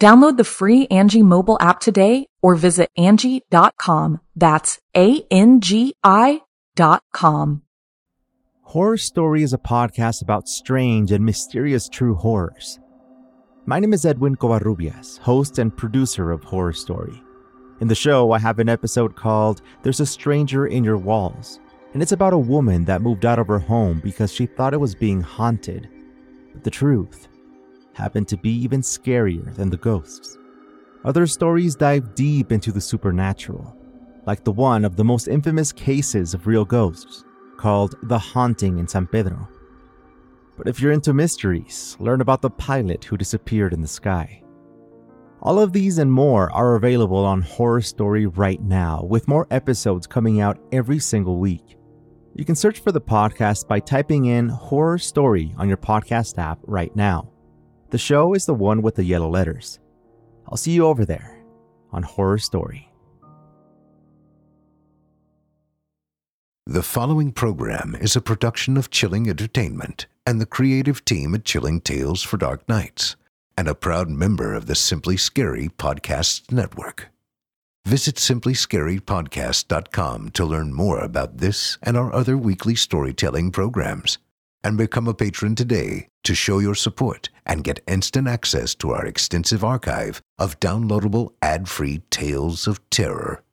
Download the free Angi mobile app today or visit Angi.com. That's A-N-G-I dot com. Horror Story is a podcast about strange and mysterious true horrors. My name is Edwin Covarrubias, host and producer of Horror Story. In the show, I have an episode called There's a Stranger in Your Walls, and it's about a woman that moved out of her home because she thought it was being haunted. But the truth happened to be even scarier than the ghosts. Other stories dive deep into the supernatural, like the one of the most infamous cases of real ghosts, called The Haunting in San Pedro. But if you're into mysteries, learn about the pilot who disappeared in the sky. All of these and more are available on Horror Story right now, with more episodes coming out every single week. You can search for the podcast by typing in Horror Story on your podcast app right now. The show is the one with the yellow letters. I'll see you over there on Horror Story. The following program is a production of Chilling Entertainment and the creative team at Chilling Tales for Dark Nights, and a proud member of the Simply Scary Podcasts Network. Visit simplyscarypodcast.com to learn more about this and our other weekly storytelling programs, and become a patron today to show your support and get instant access to our extensive archive of downloadable ad-free tales of terror.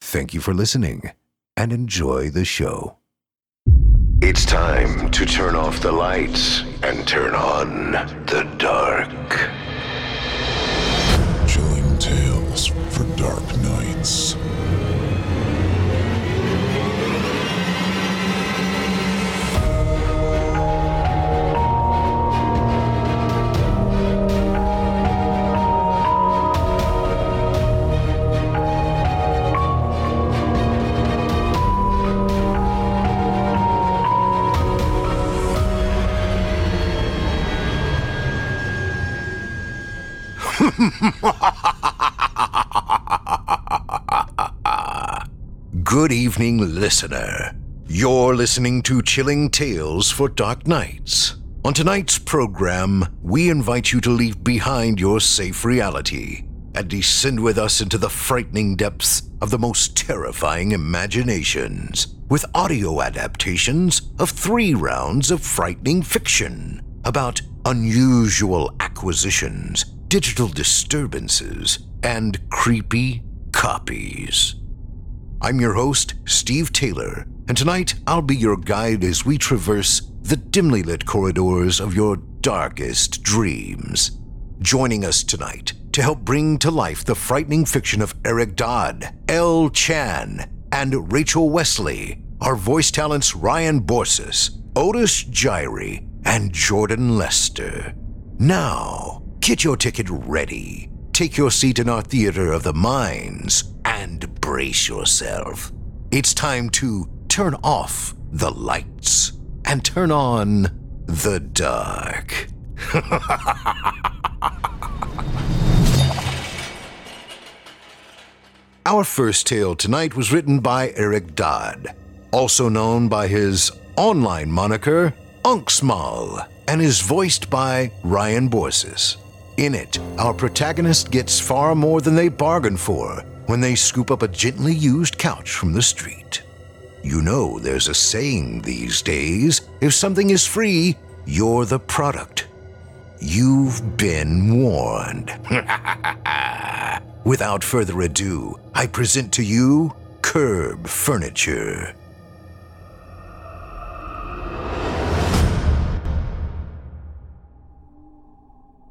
Thank you for listening and enjoy the show. It's time to turn off the lights and turn on the dark. Good evening, listener. You're listening to Chilling Tales for Dark Nights. On tonight's program, we invite you to leave behind your safe reality and descend with us into the frightening depths of the most terrifying imaginations with audio adaptations of three rounds of frightening fiction about unusual acquisitions, digital disturbances, and creepy copies. I'm your host, Steve Taylor, and tonight I'll be your guide as we traverse the dimly lit corridors of your darkest dreams. Joining us tonight to help bring to life the frightening fiction of Eric Dodd, L. Chan, and Rachel Wesley are voice talents Ryan Borsis, Otis Jiry, and Jordan Lester. Now, get your ticket ready, take your seat in our theater of the minds, and brace yourself. It's time to turn off the lights and turn on the dark. Our first tale tonight was written by Eric Dodd, also known by his online moniker, Unksmal, and is voiced by Ryan Borsis. In it, our protagonist gets far more than they bargained for when they scoop up a gently used couch from the street. You know, there's a saying these days if something is free, you're the product. You've been warned. Without further ado, I present to you Curb Furniture.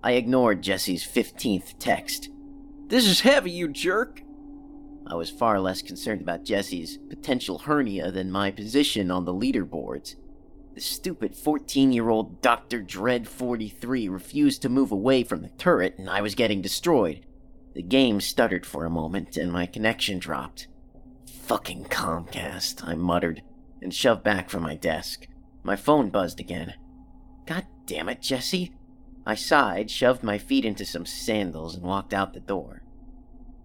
I ignored Jesse's 15th text. This is heavy, you jerk! I was far less concerned about Jesse's potential hernia than my position on the leaderboards. The stupid 14 year old Dr. Dread 43 refused to move away from the turret, and I was getting destroyed. The game stuttered for a moment, and my connection dropped. Fucking Comcast, I muttered, and shoved back from my desk. My phone buzzed again. God damn it, Jesse. I sighed, shoved my feet into some sandals, and walked out the door.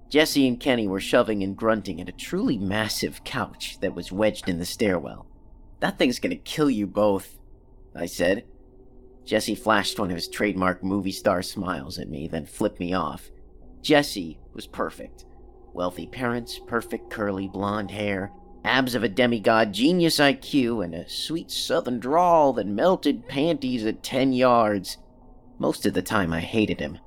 Jesse and Kenny were shoving and grunting at a truly massive couch that was wedged in the stairwell. That thing's gonna kill you both, I said. Jesse flashed one of his trademark movie star smiles at me, then flipped me off. Jesse was perfect. Wealthy parents, perfect curly blonde hair, abs of a demigod, genius IQ, and a sweet southern drawl that melted panties at 10 yards. Most of the time, I hated him.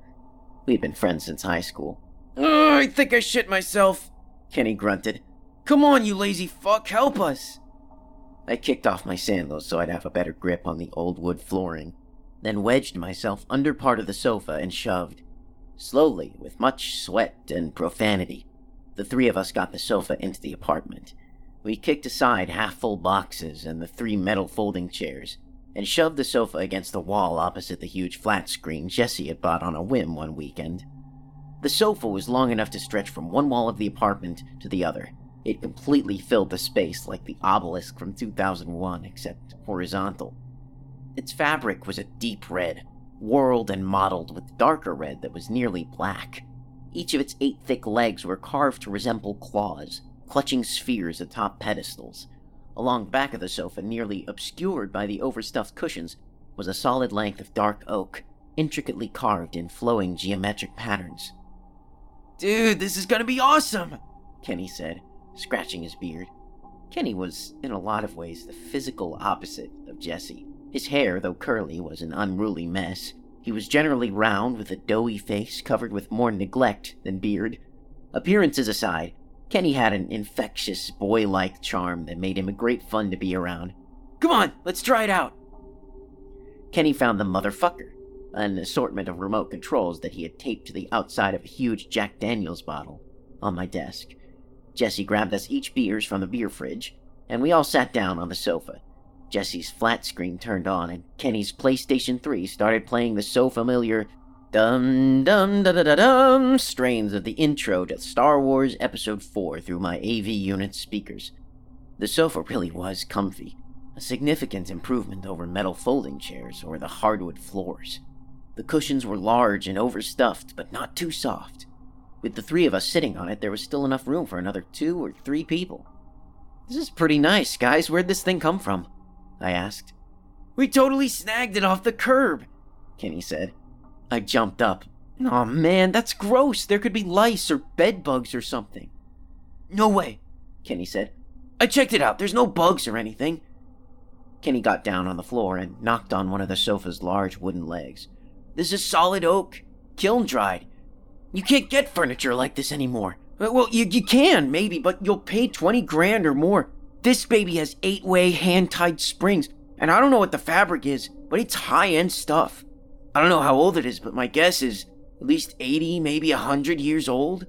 We'd been friends since high school. I think I shit myself, Kenny grunted. Come on, you lazy fuck, help us. I kicked off my sandals so I'd have a better grip on the old wood flooring, then wedged myself under part of the sofa and shoved. Slowly, with much sweat and profanity, the three of us got the sofa into the apartment. We kicked aside half full boxes and the three metal folding chairs, and shoved the sofa against the wall opposite the huge flat screen Jesse had bought on a whim one weekend. The sofa was long enough to stretch from one wall of the apartment to the other, it completely filled the space like the obelisk from 2001, except horizontal. Its fabric was a deep red, whorled and mottled with darker red that was nearly black. Each of its eight thick legs were carved to resemble claws, clutching spheres atop pedestals. Along the back of the sofa, nearly obscured by the overstuffed cushions, was a solid length of dark oak, intricately carved in flowing geometric patterns. Dude, this is gonna be awesome! Kenny said, scratching his beard. Kenny was, in a lot of ways, the physical opposite of Jesse. His hair, though curly, was an unruly mess. He was generally round, with a doughy face covered with more neglect than beard. Appearances aside, Kenny had an infectious, boy like charm that made him a great fun to be around. Come on, let's try it out! Kenny found the motherfucker, an assortment of remote controls that he had taped to the outside of a huge Jack Daniels bottle, on my desk. Jesse grabbed us each beers from the beer fridge, and we all sat down on the sofa. Jesse's flat screen turned on, and Kenny's PlayStation 3 started playing the so familiar dum dum da da da dum strains of the intro to Star Wars Episode 4 through my AV unit speakers. The sofa really was comfy, a significant improvement over metal folding chairs or the hardwood floors. The cushions were large and overstuffed, but not too soft. With the three of us sitting on it, there was still enough room for another two or three people. This is pretty nice, guys. Where'd this thing come from? I asked. We totally snagged it off the curb, Kenny said. I jumped up. oh, man, that's gross. There could be lice or bed bugs or something. No way, Kenny said. I checked it out. There's no bugs or anything. Kenny got down on the floor and knocked on one of the sofa's large wooden legs. This is solid oak, kiln dried. You can't get furniture like this anymore. Uh, well, you, you can, maybe, but you'll pay 20 grand or more. This baby has eight way hand tied springs, and I don't know what the fabric is, but it's high end stuff. I don't know how old it is, but my guess is at least 80, maybe 100 years old.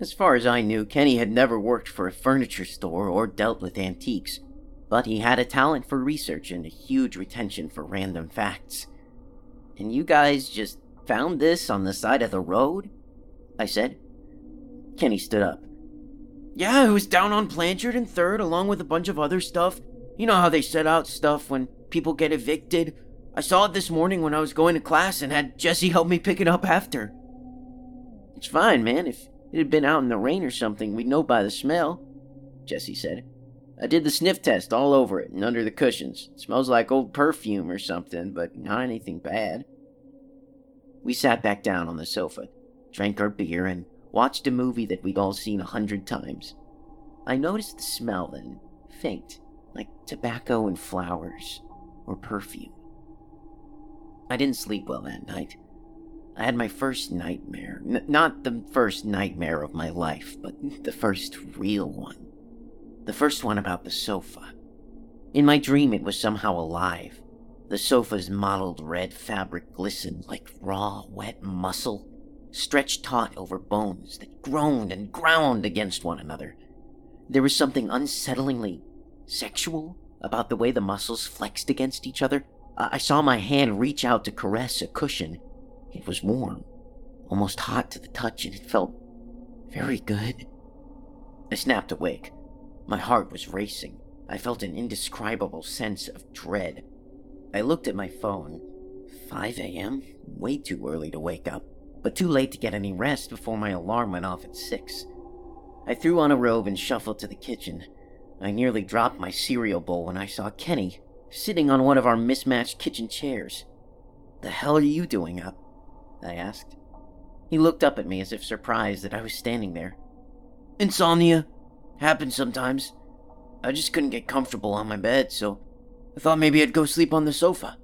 As far as I knew, Kenny had never worked for a furniture store or dealt with antiques, but he had a talent for research and a huge retention for random facts. And you guys just found this on the side of the road? I said. Kenny stood up. Yeah, it was down on Blanchard and Third, along with a bunch of other stuff. You know how they set out stuff when people get evicted. I saw it this morning when I was going to class and had Jesse help me pick it up after. It's fine, man. If it had been out in the rain or something, we'd know by the smell, Jesse said. I did the sniff test all over it and under the cushions. It smells like old perfume or something, but not anything bad. We sat back down on the sofa, drank our beer, and watched a movie that we'd all seen a hundred times. I noticed the smell then, faint, like tobacco and flowers, or perfume. I didn't sleep well that night. I had my first nightmare. N- not the first nightmare of my life, but the first real one. The first one about the sofa. In my dream, it was somehow alive. The sofa's mottled red fabric glistened like raw, wet muscle, stretched taut over bones that groaned and ground against one another. There was something unsettlingly sexual about the way the muscles flexed against each other. I saw my hand reach out to caress a cushion. It was warm, almost hot to the touch, and it felt very good. I snapped awake. My heart was racing. I felt an indescribable sense of dread. I looked at my phone. 5 a.m.? Way too early to wake up, but too late to get any rest before my alarm went off at 6. I threw on a robe and shuffled to the kitchen. I nearly dropped my cereal bowl when I saw Kenny sitting on one of our mismatched kitchen chairs. The hell are you doing up? I asked. He looked up at me as if surprised that I was standing there. Insomnia. Happens sometimes. I just couldn't get comfortable on my bed, so I thought maybe I'd go sleep on the sofa.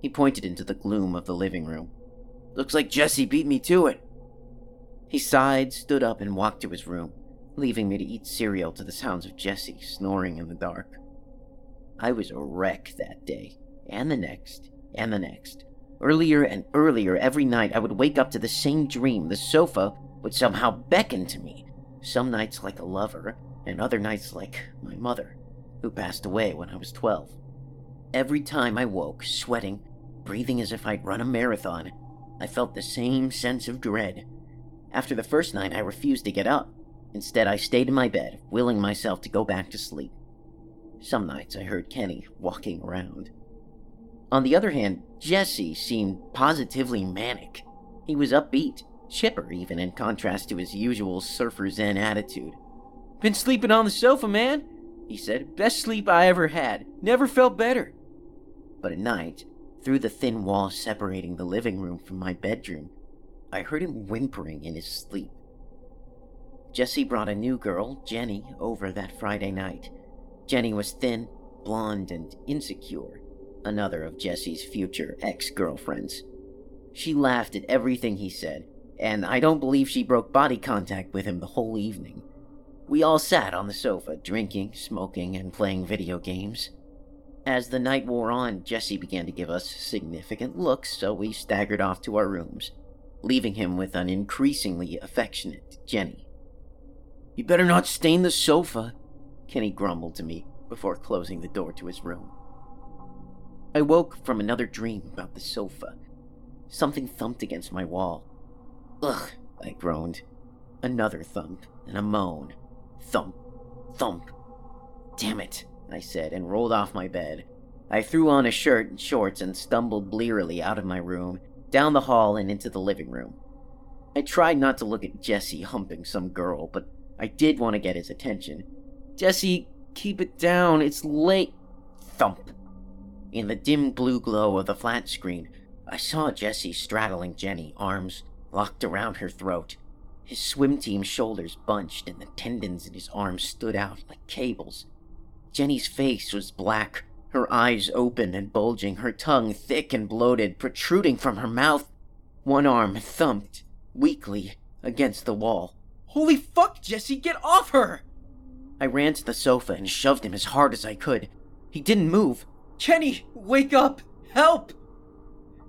He pointed into the gloom of the living room. Looks like Jesse beat me to it. He sighed, stood up, and walked to his room, leaving me to eat cereal to the sounds of Jesse snoring in the dark. I was a wreck that day, and the next, and the next. Earlier and earlier every night, I would wake up to the same dream. The sofa would somehow beckon to me, some nights like a lover, and other nights like my mother, who passed away when I was 12. Every time I woke, sweating, breathing as if I'd run a marathon, I felt the same sense of dread after the first night, I refused to get up. Instead, I stayed in my bed, willing myself to go back to sleep. Some nights I heard Kenny walking around. On the other hand, Jesse seemed positively manic. He was upbeat, chipper even in contrast to his usual surfer zen attitude. Been sleeping on the sofa, man, he said. Best sleep I ever had. Never felt better. But at night, through the thin wall separating the living room from my bedroom, I heard him whimpering in his sleep. Jesse brought a new girl, Jenny, over that Friday night. Jenny was thin, blonde, and insecure, another of Jesse's future ex girlfriends. She laughed at everything he said, and I don't believe she broke body contact with him the whole evening. We all sat on the sofa, drinking, smoking, and playing video games. As the night wore on, Jesse began to give us significant looks, so we staggered off to our rooms leaving him with an increasingly affectionate Jenny. You better not stain the sofa, Kenny grumbled to me before closing the door to his room. I woke from another dream about the sofa. Something thumped against my wall. Ugh, I groaned. Another thump and a moan. Thump, thump. Damn it, I said and rolled off my bed. I threw on a shirt and shorts and stumbled blearily out of my room down the hall and into the living room. I tried not to look at Jesse humping some girl, but I did want to get his attention. Jesse, keep it down, it's late. Thump. In the dim blue glow of the flat screen, I saw Jesse straddling Jenny, arms locked around her throat. His swim team shoulders bunched, and the tendons in his arms stood out like cables. Jenny's face was black, her eyes open and bulging, her tongue thick and bloated, protruding from her mouth. One arm thumped, weakly, against the wall. Holy fuck, Jesse, get off her! I ran to the sofa and shoved him as hard as I could. He didn't move. Jenny, wake up! Help!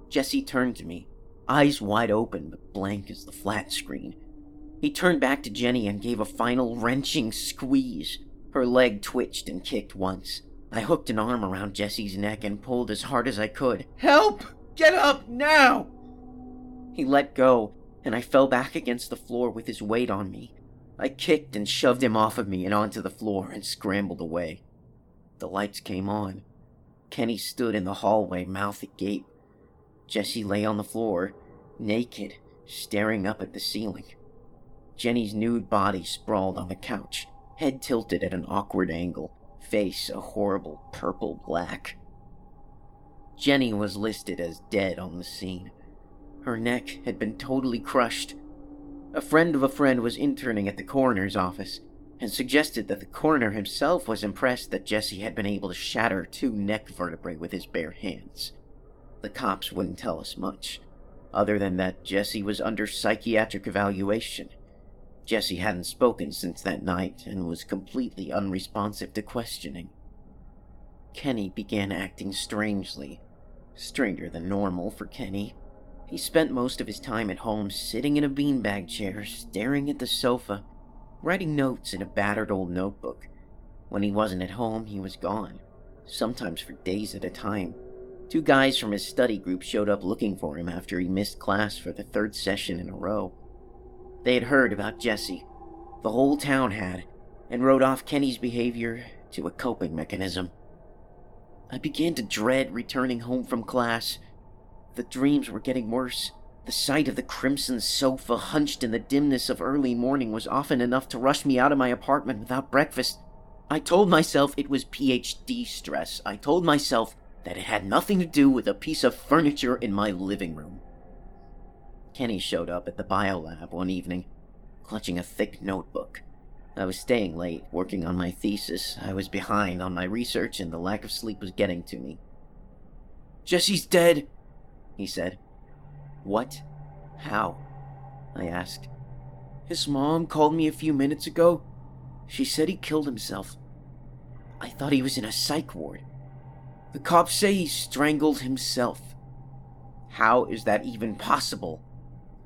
Jesse turned to me, eyes wide open but blank as the flat screen. He turned back to Jenny and gave a final wrenching squeeze. Her leg twitched and kicked once. I hooked an arm around Jesse's neck and pulled as hard as I could. Help! Get up now! He let go, and I fell back against the floor with his weight on me. I kicked and shoved him off of me and onto the floor and scrambled away. The lights came on. Kenny stood in the hallway, mouth agape. Jesse lay on the floor, naked, staring up at the ceiling. Jenny's nude body sprawled on the couch, head tilted at an awkward angle face a horrible purple black. Jenny was listed as dead on the scene. Her neck had been totally crushed. A friend of a friend was interning at the coroner's office and suggested that the coroner himself was impressed that Jesse had been able to shatter two neck vertebrae with his bare hands. The cops wouldn't tell us much, other than that Jesse was under psychiatric evaluation Jesse hadn't spoken since that night and was completely unresponsive to questioning. Kenny began acting strangely. Stranger than normal for Kenny. He spent most of his time at home sitting in a beanbag chair, staring at the sofa, writing notes in a battered old notebook. When he wasn't at home, he was gone, sometimes for days at a time. Two guys from his study group showed up looking for him after he missed class for the third session in a row. They had heard about Jesse. The whole town had, and wrote off Kenny's behavior to a coping mechanism. I began to dread returning home from class. The dreams were getting worse. The sight of the crimson sofa hunched in the dimness of early morning was often enough to rush me out of my apartment without breakfast. I told myself it was PhD stress. I told myself that it had nothing to do with a piece of furniture in my living room. Kenny showed up at the biolab one evening, clutching a thick notebook. I was staying late, working on my thesis. I was behind on my research, and the lack of sleep was getting to me. Jesse's dead, he said. What? How? I asked. His mom called me a few minutes ago. She said he killed himself. I thought he was in a psych ward. The cops say he strangled himself. How is that even possible?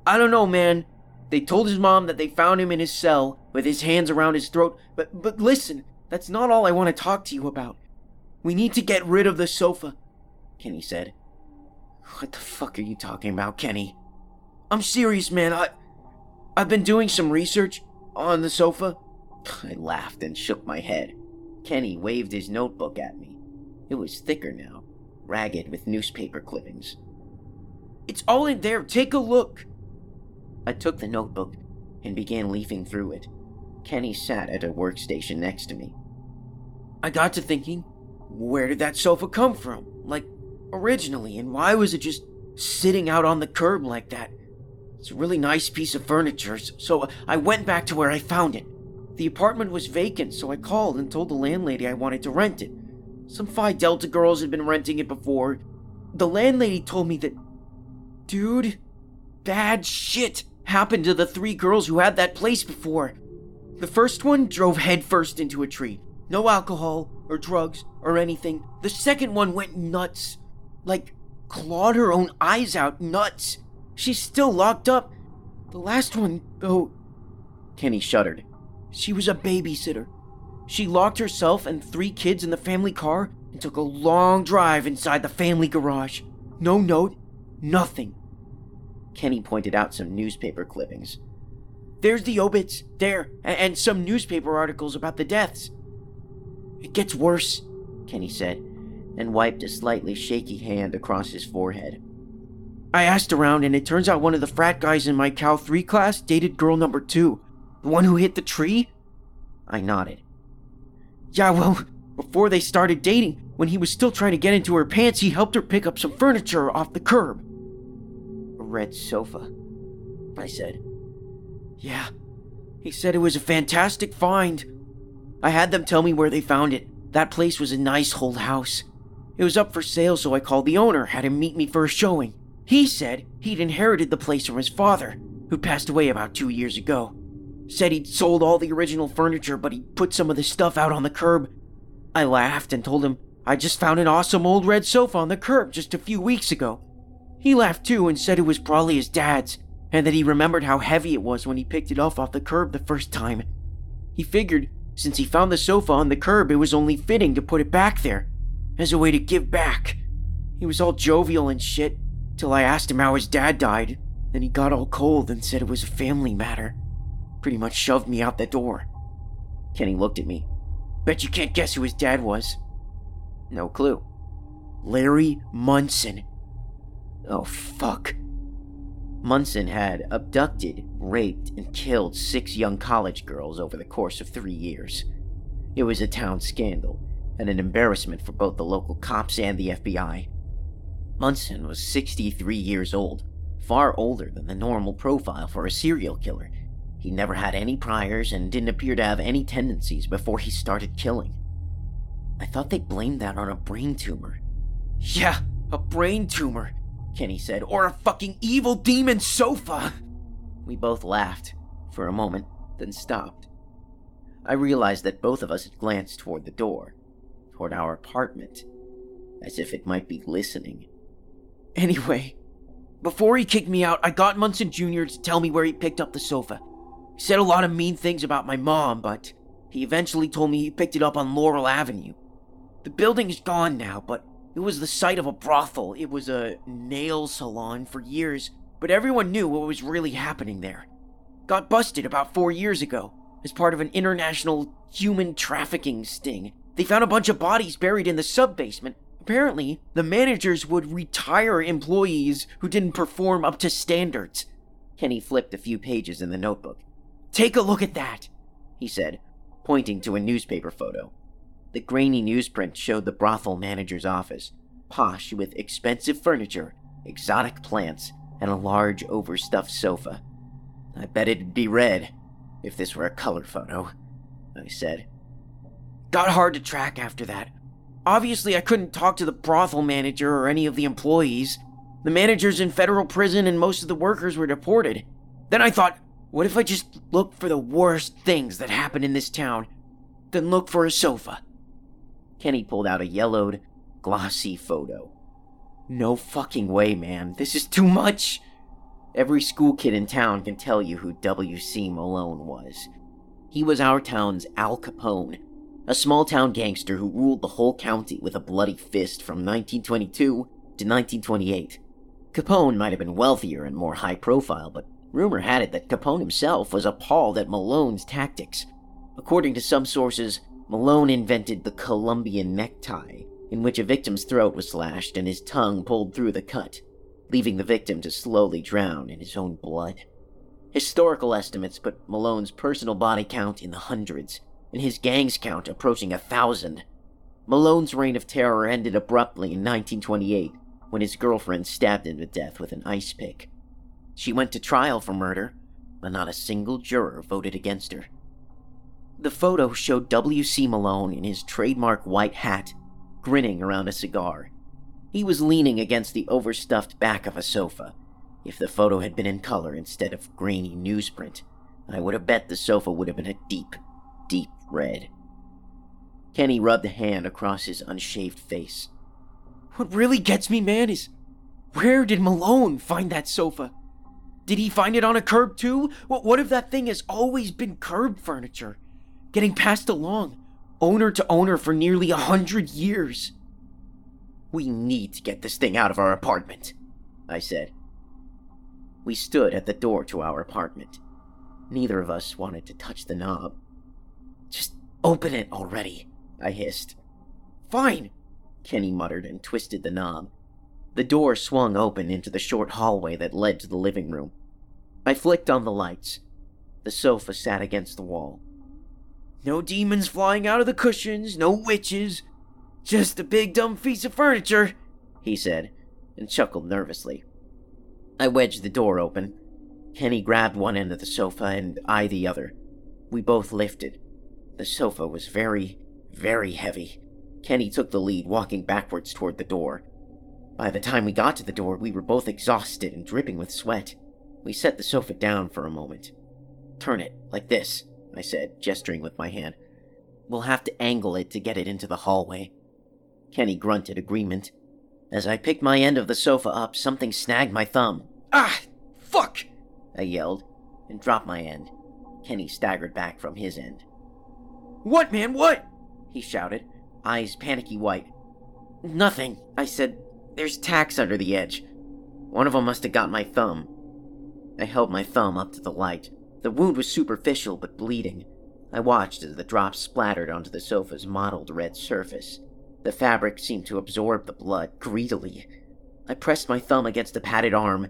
I don't know, man. They told his mom that they found him in his cell with his hands around his throat. But but listen, that's not all I want to talk to you about. We need to get rid of the sofa, Kenny said. What the fuck are you talking about, Kenny? I'm serious, man. I I've been doing some research on the sofa. I laughed and shook my head. Kenny waved his notebook at me. It was thicker now, ragged with newspaper clippings. It's all in there. Take a look. I took the notebook and began leafing through it. Kenny sat at a workstation next to me. I got to thinking, where did that sofa come from? Like, originally, and why was it just sitting out on the curb like that? It's a really nice piece of furniture, so I went back to where I found it. The apartment was vacant, so I called and told the landlady I wanted to rent it. Some Phi Delta girls had been renting it before. The landlady told me that. Dude, bad shit happened to the three girls who had that place before. The first one drove headfirst into a tree. No alcohol or drugs or anything. The second one went nuts. Like, clawed her own eyes out nuts. She's still locked up. The last one, though. Kenny shuddered. She was a babysitter. She locked herself and three kids in the family car and took a long drive inside the family garage. No note, nothing. Kenny pointed out some newspaper clippings. There's the obits, there, and some newspaper articles about the deaths. It gets worse, Kenny said, and wiped a slightly shaky hand across his forehead. I asked around, and it turns out one of the frat guys in my Cal 3 class dated girl number 2, the one who hit the tree. I nodded. Yeah, well, before they started dating, when he was still trying to get into her pants, he helped her pick up some furniture off the curb A red sofa. I said. Yeah. He said it was a fantastic find. I had them tell me where they found it. That place was a nice old house. It was up for sale, so I called the owner, had him meet me for a showing. He said he'd inherited the place from his father, who passed away about two years ago. Said he'd sold all the original furniture, but he put some of the stuff out on the curb. I laughed and told him I just found an awesome old red sofa on the curb just a few weeks ago. He laughed too and said it was probably his dad's, and that he remembered how heavy it was when he picked it off off the curb the first time. He figured, since he found the sofa on the curb, it was only fitting to put it back there, as a way to give back. He was all jovial and shit, till I asked him how his dad died. Then he got all cold and said it was a family matter. Pretty much shoved me out the door. Kenny looked at me. Bet you can't guess who his dad was. No clue. Larry Munson. Oh, fuck. Munson had abducted, raped, and killed six young college girls over the course of three years. It was a town scandal, and an embarrassment for both the local cops and the FBI. Munson was 63 years old, far older than the normal profile for a serial killer. He never had any priors and didn't appear to have any tendencies before he started killing. I thought they blamed that on a brain tumor. Yeah, a brain tumor. Kenny said, or a fucking evil demon sofa. We both laughed for a moment, then stopped. I realized that both of us had glanced toward the door. toward our apartment, as if it might be listening. Anyway, before he kicked me out, I got Munson Jr. to tell me where he picked up the sofa. He said a lot of mean things about my mom, but he eventually told me he picked it up on Laurel Avenue. The building is gone now, but it was the site of a brothel. It was a nail salon for years, but everyone knew what was really happening there. Got busted about four years ago as part of an international human trafficking sting. They found a bunch of bodies buried in the sub basement. Apparently, the managers would retire employees who didn't perform up to standards. Kenny flipped a few pages in the notebook. Take a look at that, he said, pointing to a newspaper photo. The grainy newsprint showed the brothel manager's office, posh with expensive furniture, exotic plants, and a large overstuffed sofa. I bet it'd be red if this were a color photo, I said. Got hard to track after that. Obviously, I couldn't talk to the brothel manager or any of the employees. The manager's in federal prison and most of the workers were deported. Then I thought, what if I just look for the worst things that happen in this town? Then look for a sofa. Kenny pulled out a yellowed, glossy photo. No fucking way, man. This is too much. Every school kid in town can tell you who W.C. Malone was. He was our town's Al Capone, a small town gangster who ruled the whole county with a bloody fist from 1922 to 1928. Capone might have been wealthier and more high profile, but rumor had it that Capone himself was appalled at Malone's tactics. According to some sources, Malone invented the Colombian necktie, in which a victim's throat was slashed and his tongue pulled through the cut leaving the victim to slowly drown in his own blood. Historical estimates put Malone's personal body count in the hundreds, and his gang's count approaching a thousand. Malone's reign of terror ended abruptly in 1928 when his girlfriend stabbed him to death with an ice pick. She went to trial for murder, but not a single juror voted against her. The photo showed W.C. Malone in his trademark white hat, grinning around a cigar. He was leaning against the overstuffed back of a sofa. If the photo had been in color instead of grainy newsprint, I would have bet the sofa would have been a deep, deep red. Kenny rubbed a hand across his unshaved face. What really gets me, man, is where did Malone find that sofa? Did he find it on a curb too? What if that thing has always been curb furniture, getting passed along, owner to owner for nearly a hundred years? We need to get this thing out of our apartment, I said. We stood at the door to our apartment. Neither of us wanted to touch the knob. Just open it already, I hissed. Fine, Kenny muttered and twisted the knob. The door swung open into the short hallway that led to the living room. I flicked on the lights. The sofa sat against the wall. No demons flying out of the cushions, no witches, just a big dumb piece of furniture, he said, and chuckled nervously. I wedged the door open. Kenny grabbed one end of the sofa and I the other. We both lifted. The sofa was very, very heavy. Kenny took the lead, walking backwards toward the door. By the time we got to the door, we were both exhausted and dripping with sweat. We set the sofa down for a moment. Turn it, like this, I said, gesturing with my hand. We'll have to angle it to get it into the hallway. Kenny grunted agreement. As I picked my end of the sofa up, something snagged my thumb. Ah! Fuck! I yelled, and dropped my end. Kenny staggered back from his end. What, man, what? He shouted, eyes panicky white. Nothing, I said. There's tacks under the edge. One of them must have got my thumb. I held my thumb up to the light. The wound was superficial but bleeding. I watched as the drops splattered onto the sofa's mottled red surface. The fabric seemed to absorb the blood greedily. I pressed my thumb against the padded arm.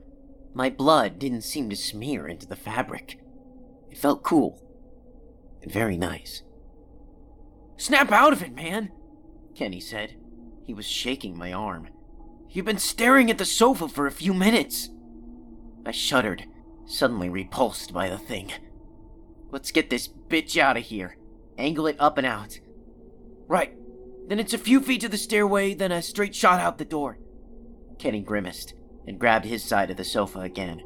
My blood didn't seem to smear into the fabric. It felt cool and very nice. Snap out of it, man, Kenny said. He was shaking my arm. You've been staring at the sofa for a few minutes. I shuddered, suddenly repulsed by the thing. Let's get this bitch out of here. Angle it up and out. Right. Then it's a few feet to the stairway, then a straight shot out the door. Kenny grimaced and grabbed his side of the sofa again.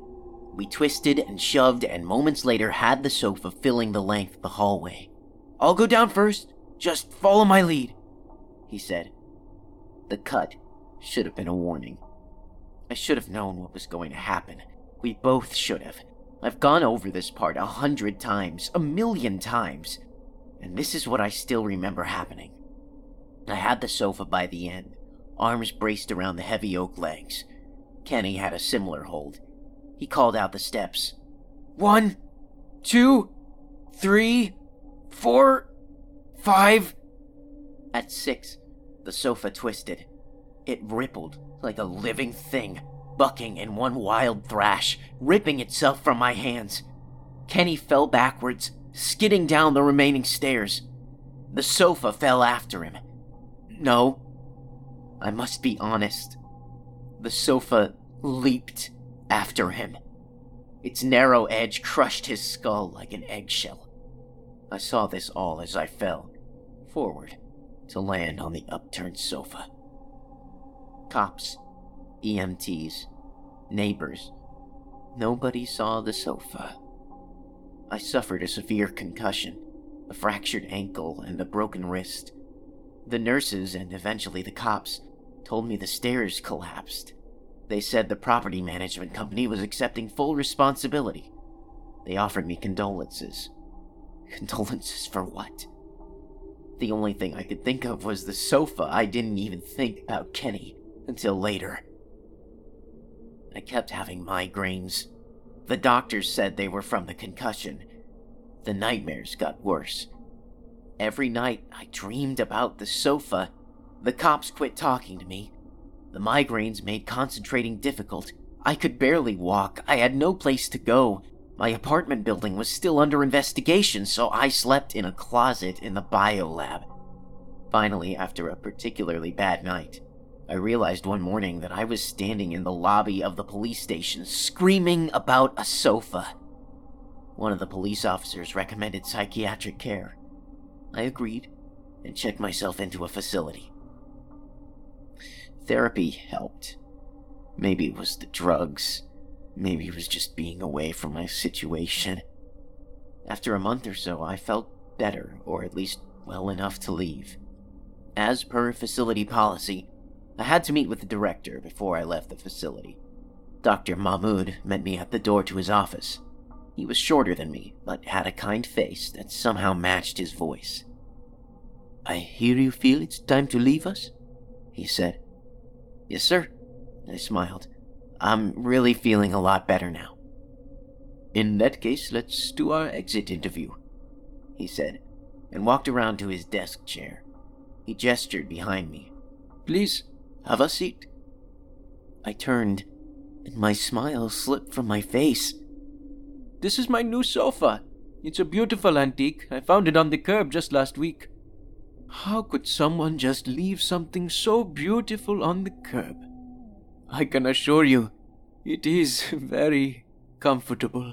We twisted and shoved, and moments later had the sofa filling the length of the hallway. I'll go down first. Just follow my lead. he said. The cut should have been a warning. I should have known what was going to happen. We both should have. I've gone over this part a hundred times, a million times, and this is what I still remember happening. I had the sofa by the end, arms braced around the heavy oak legs. Kenny had a similar hold. He called out the steps. One, two, three, four, five. At six, the sofa twisted. It rippled like a living thing, bucking in one wild thrash, ripping itself from my hands. Kenny fell backwards, skidding down the remaining stairs. The sofa fell after him. No, I must be honest. The sofa leaped after him. Its narrow edge crushed his skull like an eggshell. I saw this all as I fell forward to land on the upturned sofa. Cops, EMTs, neighbors, nobody saw the sofa. I suffered a severe concussion, a fractured ankle, and a broken wrist. The nurses and eventually the cops told me the stairs collapsed. They said the property management company was accepting full responsibility. They offered me condolences. Condolences for what? The only thing I could think of was the sofa. I didn't even think about Kenny until later. I kept having migraines. The doctors said they were from the concussion. The nightmares got worse. Every night I dreamed about the sofa. The cops quit talking to me. The migraines made concentrating difficult. I could barely walk. I had no place to go. My apartment building was still under investigation, so I slept in a closet in the biolab. Finally, after a particularly bad night, I realized one morning that I was standing in the lobby of the police station screaming about a sofa. One of the police officers recommended psychiatric care. I agreed and checked myself into a facility. Therapy helped. Maybe it was the drugs. Maybe it was just being away from my situation. After a month or so, I felt better, or at least well enough to leave. As per facility policy, I had to meet with the director before I left the facility. Dr. Mahmoud met me at the door to his office. He was shorter than me, but had a kind face that somehow matched his voice. I hear you feel it's time to leave us? He said. Yes, sir. I smiled. I'm really feeling a lot better now. In that case, let's do our exit interview, he said, and walked around to his desk chair. He gestured behind me. Please, have a seat. I turned, and my smile slipped from my face. This is my new sofa. It's a beautiful antique. I found it on the curb just last week. How could someone just leave something so beautiful on the curb? I can assure you, it is very comfortable.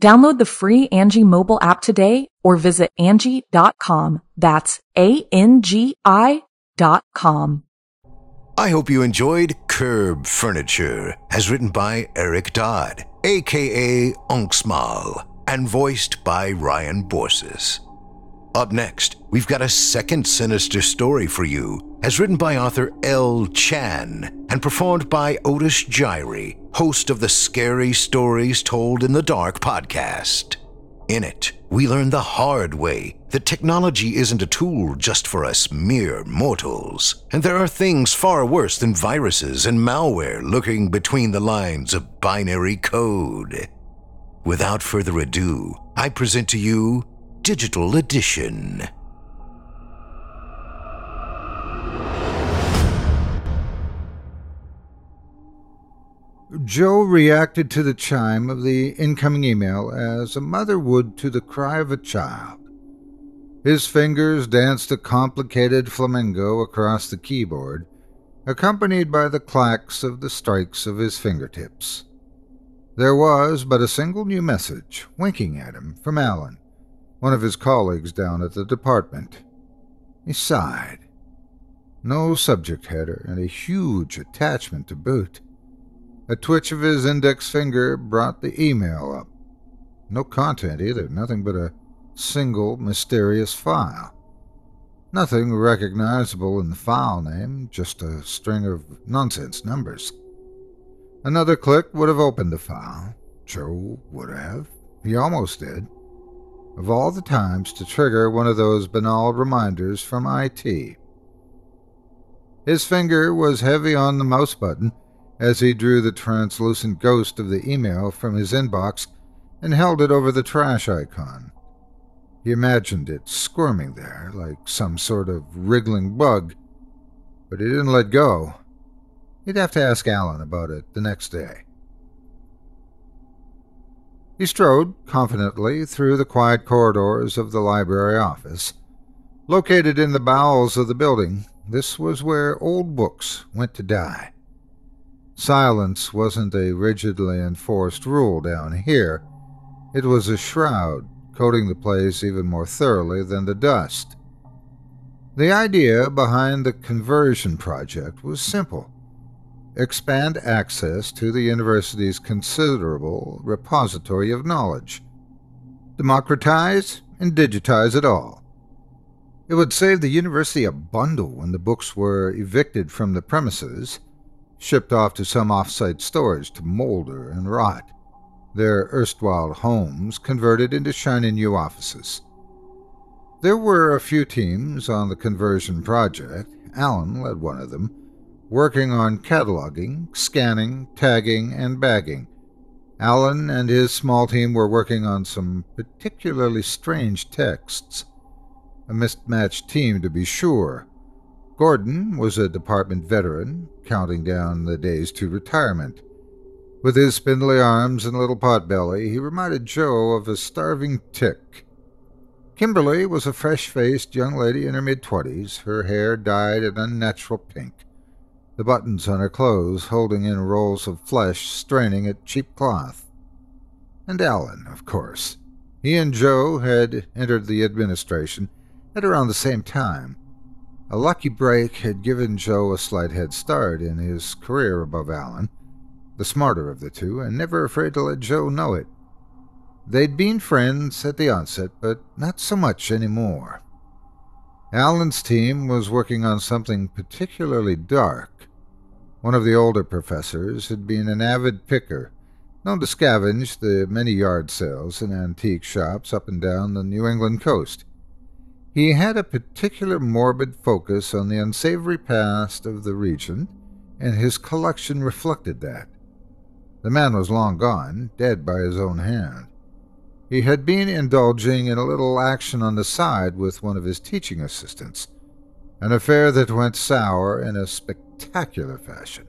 Download the free Angi mobile app today or visit Angi.com. That's A-N-G-I dot com. I hope you enjoyed Curb Furniture, as written by Eric Dodd, aka Unksmal, and voiced by Ryan Borsis. Up next, we've got a second sinister story for you, as written by author L. Chan and performed by Otis Jiry, host of the Scary Stories Told in the Dark podcast. In it, we learn the hard way that technology isn't a tool just for us mere mortals, and there are things far worse than viruses and malware lurking between the lines of binary code. Without further ado, I present to you Digital Edition. Joe reacted to the chime of the incoming email as a mother would to the cry of a child. His fingers danced a complicated flamingo across the keyboard, accompanied by the clacks of the strikes of his fingertips. There was but a single new message, winking at him, from Alan, one of his colleagues down at the department. He sighed. No subject header, and a huge attachment to boot. A twitch of his index finger brought the email up. No content either, nothing but a single mysterious file. Nothing recognizable in the file name, just a string of nonsense numbers. Another click would have opened the file. Joe would have. He almost did. Of all the times to trigger one of those banal reminders from IT. His finger was heavy on the mouse button as he drew the translucent ghost of the email from his inbox and held it over the trash icon. He imagined it squirming there like some sort of wriggling bug, but he didn't let go. He'd have to ask Alan about it the next day. He strode confidently through the quiet corridors of the library office. Located in the bowels of the building, this was where old books went to die. Silence wasn't a rigidly enforced rule down here. It was a shroud, coating the place even more thoroughly than the dust. The idea behind the conversion project was simple expand access to the university's considerable repository of knowledge, democratize and digitize it all. It would save the university a bundle when the books were evicted from the premises shipped off to some off-site storage to molder and rot, their erstwhile homes converted into shiny new offices. There were a few teams on the conversion project, Alan led one of them, working on cataloging, scanning, tagging, and bagging. Alan and his small team were working on some particularly strange texts. A mismatched team, to be sure, Gordon was a department veteran, counting down the days to retirement. With his spindly arms and little pot belly, he reminded Joe of a starving tick. Kimberly was a fresh faced young lady in her mid twenties, her hair dyed an unnatural pink, the buttons on her clothes holding in rolls of flesh straining at cheap cloth. And Alan, of course. He and Joe had entered the administration at around the same time, a lucky break had given Joe a slight head start in his career above Alan, the smarter of the two, and never afraid to let Joe know it. They'd been friends at the onset, but not so much anymore. Alan's team was working on something particularly dark. One of the older professors had been an avid picker, known to scavenge the many yard sales and antique shops up and down the New England coast. He had a particular morbid focus on the unsavory past of the region, and his collection reflected that. The man was long gone, dead by his own hand. He had been indulging in a little action on the side with one of his teaching assistants, an affair that went sour in a spectacular fashion.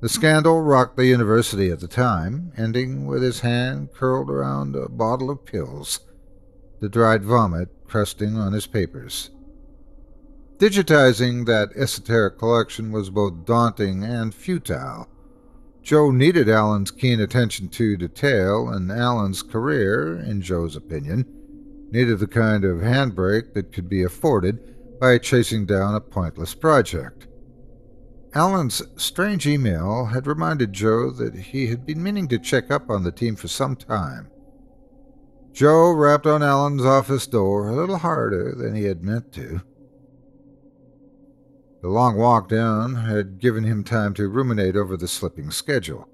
The scandal rocked the university at the time, ending with his hand curled around a bottle of pills, the dried vomit crusting on his papers. Digitizing that esoteric collection was both daunting and futile. Joe needed Alan's keen attention to detail, and Alan's career, in Joe's opinion, needed the kind of handbrake that could be afforded by chasing down a pointless project. Alan's strange email had reminded Joe that he had been meaning to check up on the team for some time. Joe rapped on Alan's office door a little harder than he had meant to. The long walk down had given him time to ruminate over the slipping schedule.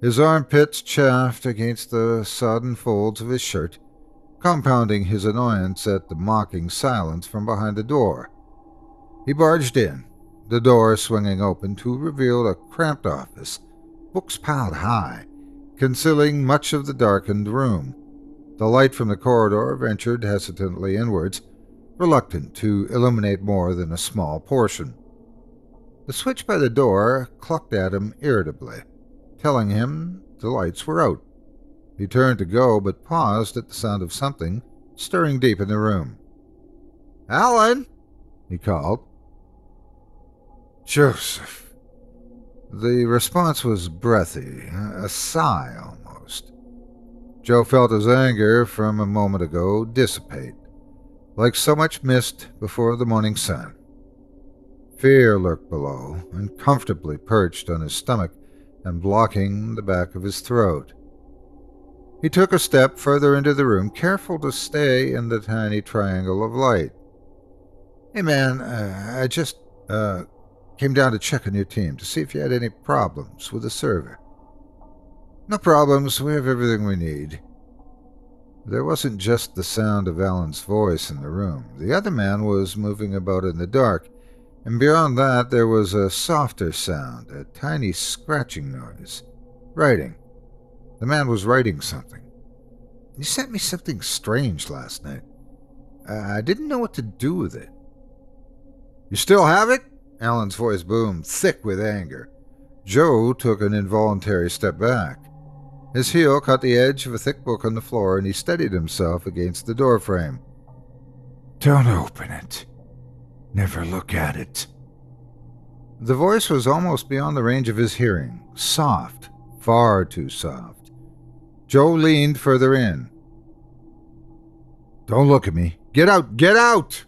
His armpits chafed against the sodden folds of his shirt, compounding his annoyance at the mocking silence from behind the door. He barged in, the door swinging open to reveal a cramped office, books piled high, concealing much of the darkened room. The light from the corridor ventured hesitantly inwards, reluctant to illuminate more than a small portion. The switch by the door clucked at him irritably, telling him the lights were out. He turned to go, but paused at the sound of something stirring deep in the room. Alan! he called. Joseph. The response was breathy, a sigh almost. Joe felt his anger from a moment ago dissipate, like so much mist before the morning sun. Fear lurked below, uncomfortably perched on his stomach and blocking the back of his throat. He took a step further into the room, careful to stay in the tiny triangle of light. Hey man, uh, I just uh, came down to check on your team to see if you had any problems with the server. No problems, we have everything we need. There wasn't just the sound of Alan's voice in the room. The other man was moving about in the dark, and beyond that there was a softer sound, a tiny scratching noise. Writing. The man was writing something. You sent me something strange last night. I didn't know what to do with it. You still have it? Alan's voice boomed, thick with anger. Joe took an involuntary step back. His heel caught the edge of a thick book on the floor, and he steadied himself against the doorframe. Don't open it. Never look at it. The voice was almost beyond the range of his hearing, soft, far too soft. Joe leaned further in. Don't look at me. Get out! Get out!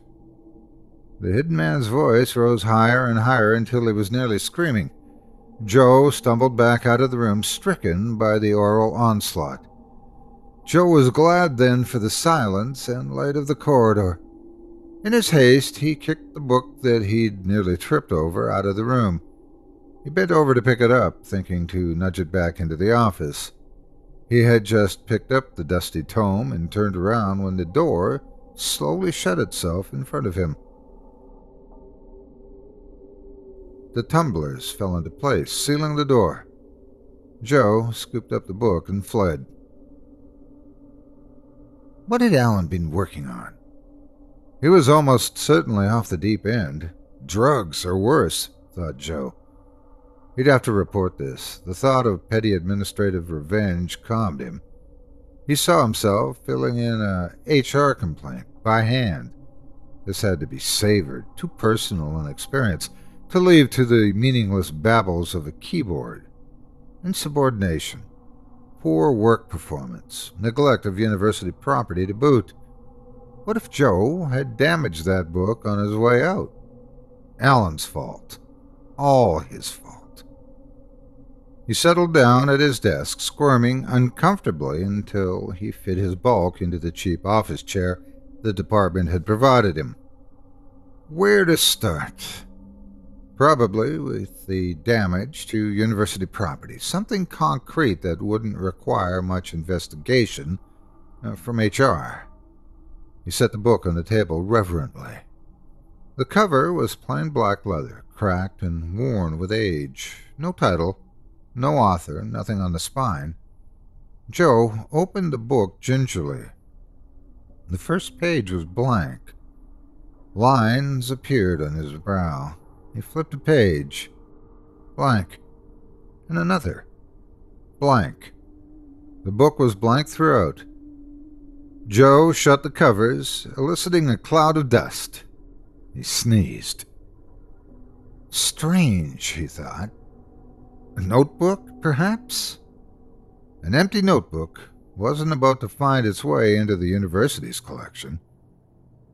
The hidden man's voice rose higher and higher until he was nearly screaming. Joe stumbled back out of the room, stricken by the oral onslaught. Joe was glad then for the silence and light of the corridor. In his haste, he kicked the book that he'd nearly tripped over out of the room. He bent over to pick it up, thinking to nudge it back into the office. He had just picked up the dusty tome and turned around when the door slowly shut itself in front of him. The tumblers fell into place, sealing the door. Joe scooped up the book and fled. What had Alan been working on? He was almost certainly off the deep end. Drugs or worse, thought Joe. He'd have to report this. The thought of petty administrative revenge calmed him. He saw himself filling in a HR complaint by hand. This had to be savored, too personal an experience to leave to the meaningless babbles of a keyboard. Insubordination, poor work performance, neglect of university property to boot. What if Joe had damaged that book on his way out? Alan's fault. All his fault. He settled down at his desk, squirming uncomfortably until he fit his bulk into the cheap office chair the department had provided him. Where to start? Probably with the damage to university property, something concrete that wouldn't require much investigation uh, from HR. He set the book on the table reverently. The cover was plain black leather, cracked and worn with age. No title, no author, nothing on the spine. Joe opened the book gingerly. The first page was blank. Lines appeared on his brow. He flipped a page. Blank. And another. Blank. The book was blank throughout. Joe shut the covers, eliciting a cloud of dust. He sneezed. Strange, he thought. A notebook, perhaps? An empty notebook wasn't about to find its way into the university's collection.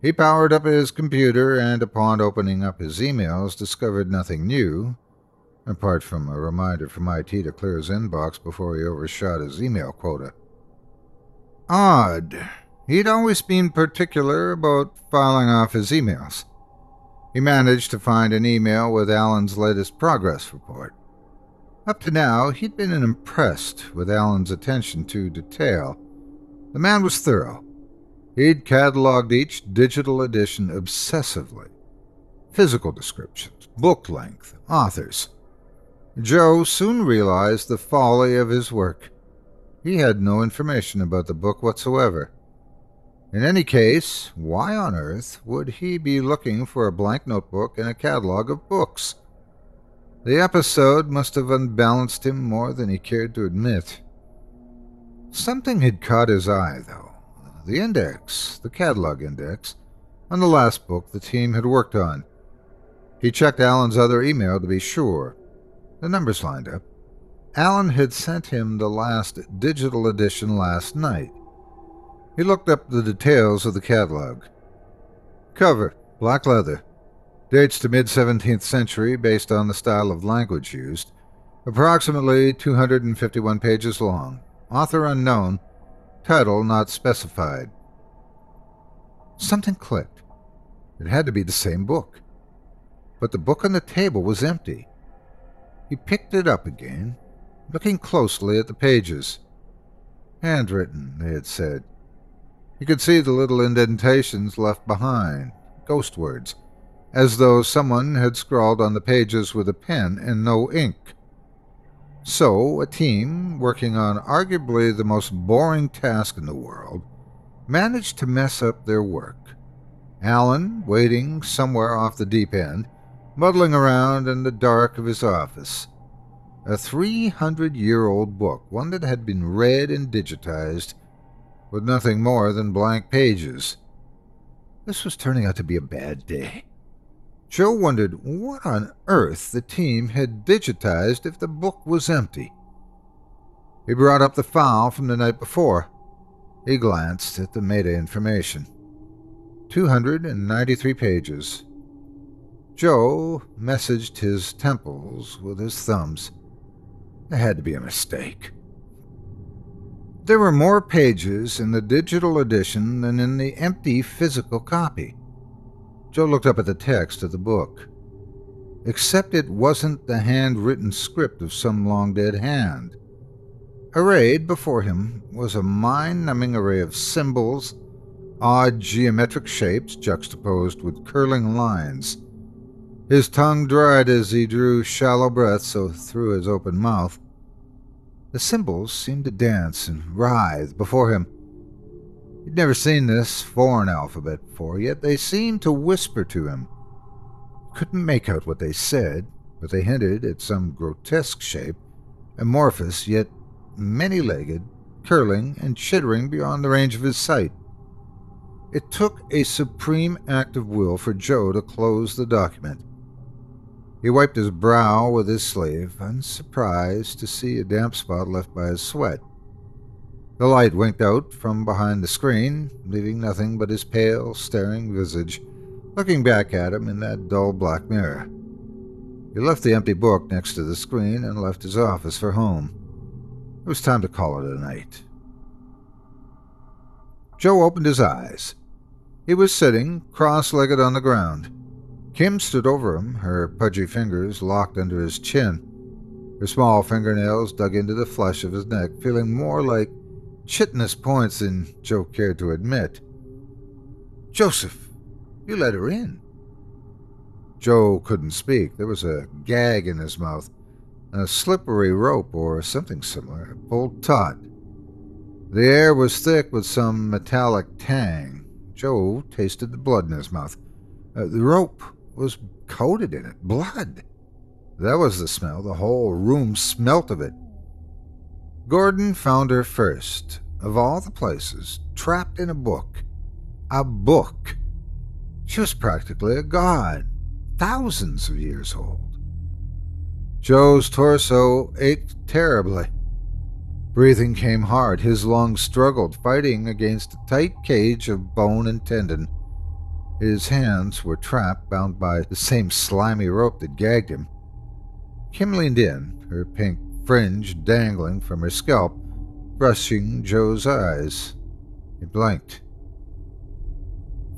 He powered up his computer and, upon opening up his emails, discovered nothing new, apart from a reminder from IT to clear his inbox before he overshot his email quota. Odd. He'd always been particular about filing off his emails. He managed to find an email with Alan's latest progress report. Up to now, he'd been impressed with Alan's attention to detail. The man was thorough, He'd cataloged each digital edition obsessively physical descriptions, book length, authors. Joe soon realized the folly of his work. He had no information about the book whatsoever. In any case, why on earth would he be looking for a blank notebook in a catalog of books? The episode must have unbalanced him more than he cared to admit. Something had caught his eye, though. The index, the catalog index, on the last book the team had worked on. He checked Alan's other email to be sure. The numbers lined up. Alan had sent him the last digital edition last night. He looked up the details of the catalog. Cover, black leather. Dates to mid 17th century based on the style of language used. Approximately 251 pages long. Author unknown. Title not specified. Something clicked. It had to be the same book but the book on the table was empty. He picked it up again, looking closely at the pages. Handwritten, they had said. He could see the little indentations left behind, ghost words, as though someone had scrawled on the pages with a pen and no ink. So, a team, working on arguably the most boring task in the world, managed to mess up their work. Alan, waiting somewhere off the deep end, muddling around in the dark of his office. A 300 year old book, one that had been read and digitized, with nothing more than blank pages. This was turning out to be a bad day. Joe wondered what on earth the team had digitized if the book was empty. He brought up the file from the night before. He glanced at the meta information. 293 pages, Joe messaged his temples with his thumbs. There had to be a mistake. There were more pages in the digital edition than in the empty physical copy. Joe looked up at the text of the book. Except it wasn't the handwritten script of some long dead hand. Arrayed before him was a mind numbing array of symbols, odd geometric shapes juxtaposed with curling lines his tongue dried as he drew shallow breaths through his open mouth. The symbols seemed to dance and writhe before him. He'd never seen this foreign alphabet before, yet they seemed to whisper to him. Couldn't make out what they said, but they hinted at some grotesque shape, amorphous yet many legged, curling and chittering beyond the range of his sight. It took a supreme act of will for Joe to close the document. He wiped his brow with his sleeve, unsurprised to see a damp spot left by his sweat. The light winked out from behind the screen, leaving nothing but his pale, staring visage looking back at him in that dull black mirror. He left the empty book next to the screen and left his office for home. It was time to call it a night. Joe opened his eyes. He was sitting, cross legged on the ground. Kim stood over him, her pudgy fingers locked under his chin. Her small fingernails dug into the flesh of his neck, feeling more like chitinous points than Joe cared to admit. Joseph, you let her in. Joe couldn't speak. There was a gag in his mouth, a slippery rope or something similar, pulled taut. The air was thick with some metallic tang. Joe tasted the blood in his mouth. Uh, the rope was coated in it. Blood. That was the smell. The whole room smelt of it. Gordon found her first, of all the places, trapped in a book. A book. She was practically a god, thousands of years old. Joe's torso ached terribly. Breathing came hard. His lungs struggled, fighting against a tight cage of bone and tendon. His hands were trapped, bound by the same slimy rope that gagged him. Kim leaned in, her pink fringe dangling from her scalp, brushing Joe's eyes. He blinked.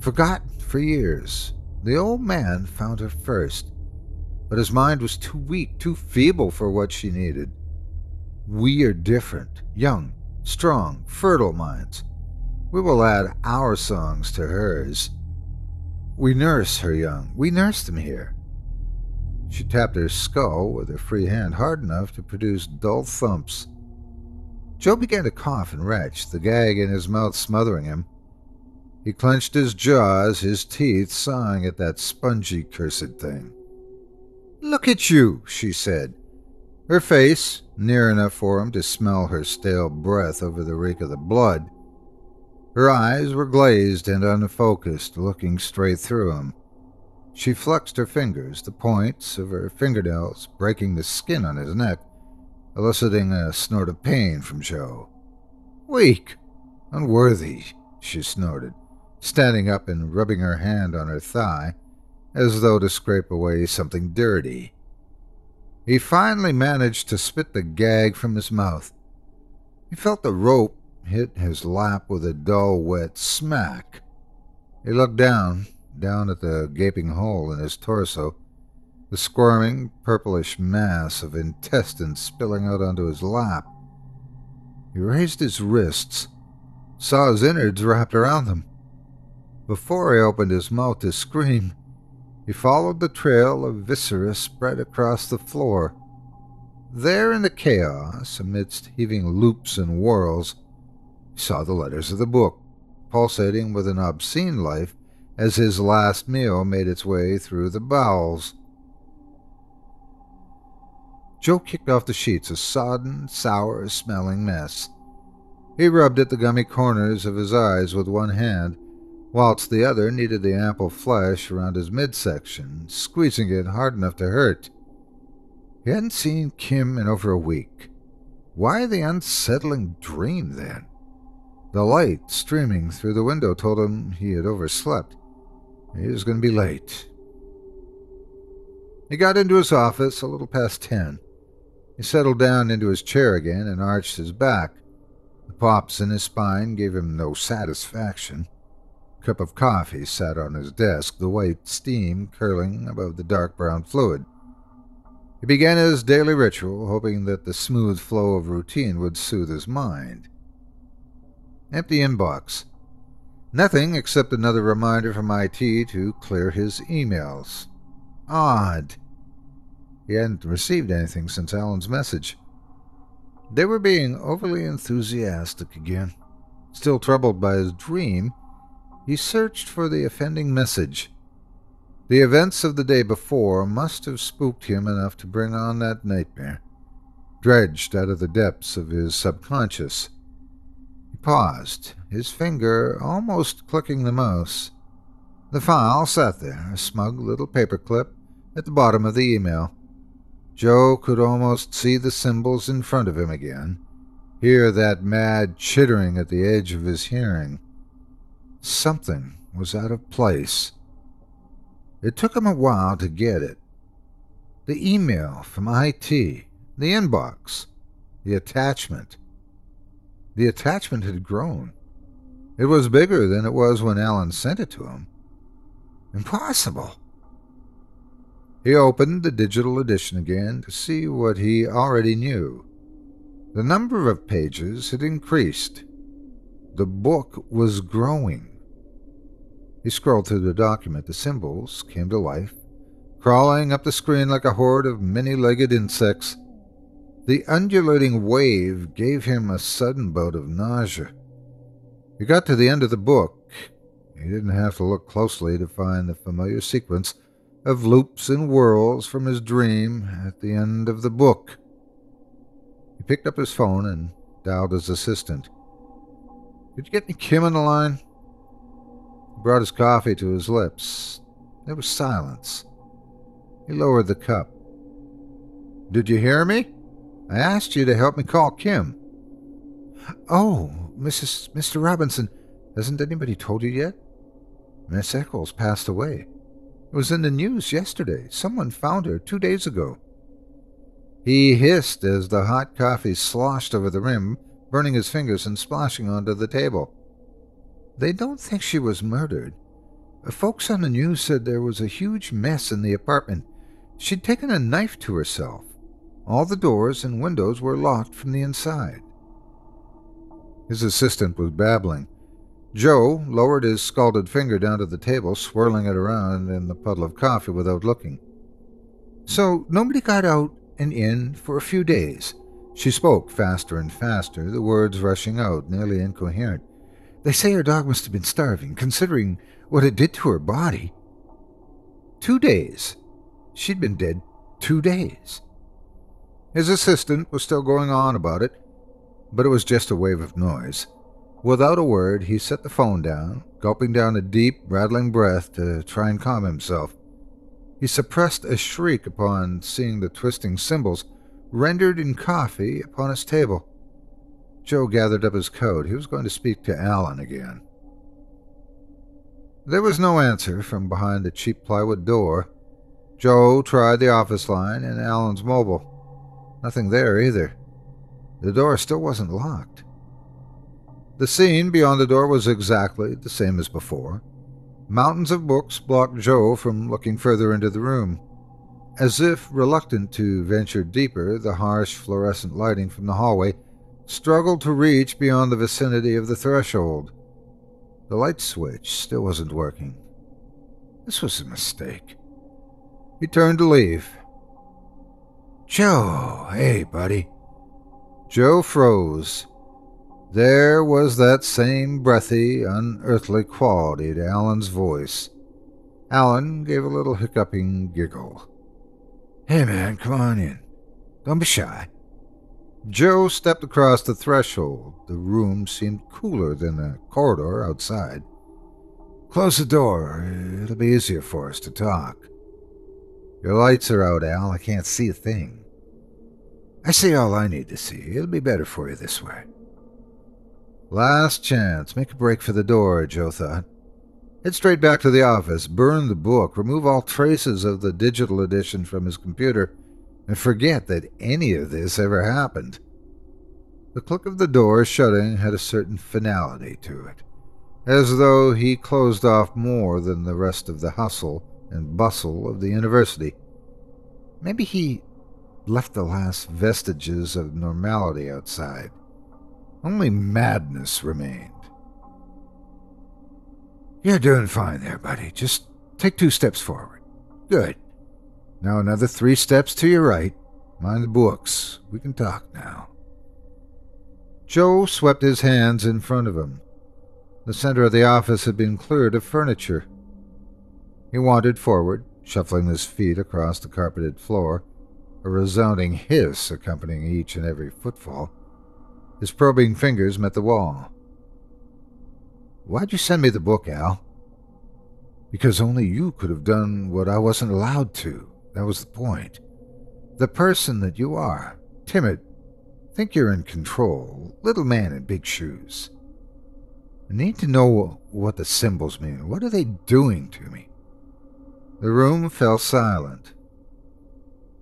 Forgotten for years, the old man found her first, but his mind was too weak, too feeble for what she needed. We are different, young, strong, fertile minds. We will add our songs to hers. We nurse her young. We nurse them here. She tapped her skull with her free hand hard enough to produce dull thumps. Joe began to cough and retch, the gag in his mouth smothering him. He clenched his jaws, his teeth sawing at that spongy, cursed thing. Look at you, she said. Her face, near enough for him to smell her stale breath over the reek of the blood. Her eyes were glazed and unfocused, looking straight through him. She flexed her fingers, the points of her fingernails breaking the skin on his neck, eliciting a snort of pain from Joe. Weak, unworthy, she snorted, standing up and rubbing her hand on her thigh, as though to scrape away something dirty. He finally managed to spit the gag from his mouth. He felt the rope hit his lap with a dull, wet smack. He looked down, down at the gaping hole in his torso, the squirming, purplish mass of intestines spilling out onto his lap. He raised his wrists, saw his innards wrapped around them. Before he opened his mouth to scream, he followed the trail of viscera spread across the floor. There in the chaos, amidst heaving loops and whirls, he saw the letters of the book, pulsating with an obscene life as his last meal made its way through the bowels. Joe kicked off the sheets, a sodden, sour smelling mess. He rubbed at the gummy corners of his eyes with one hand, whilst the other kneaded the ample flesh around his midsection, squeezing it hard enough to hurt. He hadn't seen Kim in over a week. Why the unsettling dream, then? The light streaming through the window told him he had overslept. He was going to be late. He got into his office a little past ten. He settled down into his chair again and arched his back. The pops in his spine gave him no satisfaction. A cup of coffee sat on his desk, the white steam curling above the dark brown fluid. He began his daily ritual, hoping that the smooth flow of routine would soothe his mind. Empty inbox. Nothing except another reminder from IT to clear his emails. Odd. He hadn't received anything since Alan's message. They were being overly enthusiastic again. Still troubled by his dream, he searched for the offending message. The events of the day before must have spooked him enough to bring on that nightmare, dredged out of the depths of his subconscious paused, his finger almost clicking the mouse. The file sat there, a smug little paperclip, at the bottom of the email. Joe could almost see the symbols in front of him again, hear that mad chittering at the edge of his hearing. Something was out of place. It took him a while to get it. The email from IT, the inbox, the attachment. The attachment had grown. It was bigger than it was when Alan sent it to him. Impossible. He opened the digital edition again to see what he already knew. The number of pages had increased. The book was growing. He scrolled through the document. The symbols came to life, crawling up the screen like a horde of many legged insects. The undulating wave gave him a sudden bout of nausea. He got to the end of the book. He didn't have to look closely to find the familiar sequence of loops and whirls from his dream at the end of the book. He picked up his phone and dialed his assistant. Could you get me Kim on the line? He brought his coffee to his lips. There was silence. He lowered the cup. Did you hear me? I asked you to help me call Kim. Oh, Mrs. Mr. Robinson, hasn't anybody told you yet? Miss Eccles passed away. It was in the news yesterday. Someone found her two days ago. He hissed as the hot coffee sloshed over the rim, burning his fingers and splashing onto the table. They don't think she was murdered. Folks on the news said there was a huge mess in the apartment. She'd taken a knife to herself. All the doors and windows were locked from the inside. His assistant was babbling. Joe lowered his scalded finger down to the table, swirling it around in the puddle of coffee without looking. So nobody got out and in for a few days. She spoke faster and faster, the words rushing out, nearly incoherent. They say her dog must have been starving, considering what it did to her body. Two days. She'd been dead two days. His assistant was still going on about it, but it was just a wave of noise. Without a word, he set the phone down, gulping down a deep, rattling breath to try and calm himself. He suppressed a shriek upon seeing the twisting symbols rendered in coffee upon his table. Joe gathered up his coat. He was going to speak to Alan again. There was no answer from behind the cheap plywood door. Joe tried the office line and Alan's mobile. Nothing there either. The door still wasn't locked. The scene beyond the door was exactly the same as before. Mountains of books blocked Joe from looking further into the room. As if reluctant to venture deeper, the harsh fluorescent lighting from the hallway struggled to reach beyond the vicinity of the threshold. The light switch still wasn't working. This was a mistake. He turned to leave. Joe, hey, buddy. Joe froze. There was that same breathy, unearthly quality to Alan's voice. Alan gave a little hiccuping giggle. Hey, man, come on in. Don't be shy. Joe stepped across the threshold. The room seemed cooler than the corridor outside. Close the door. It'll be easier for us to talk. Your lights are out, Al. I can't see a thing. I see all I need to see. It'll be better for you this way. Last chance. Make a break for the door, Joe thought. Head straight back to the office, burn the book, remove all traces of the digital edition from his computer, and forget that any of this ever happened. The click of the door shutting had a certain finality to it, as though he closed off more than the rest of the hustle and bustle of the university. Maybe he left the last vestiges of normality outside. Only madness remained. You're doing fine there, buddy. Just take two steps forward. Good. Now another three steps to your right. Mind the books. We can talk now. Joe swept his hands in front of him. The center of the office had been cleared of furniture. He wandered forward, shuffling his feet across the carpeted floor, a resounding hiss accompanying each and every footfall. His probing fingers met the wall. Why'd you send me the book, Al? Because only you could have done what I wasn't allowed to. That was the point. The person that you are, timid, think you're in control, little man in big shoes. I need to know what the symbols mean. What are they doing to me? The room fell silent.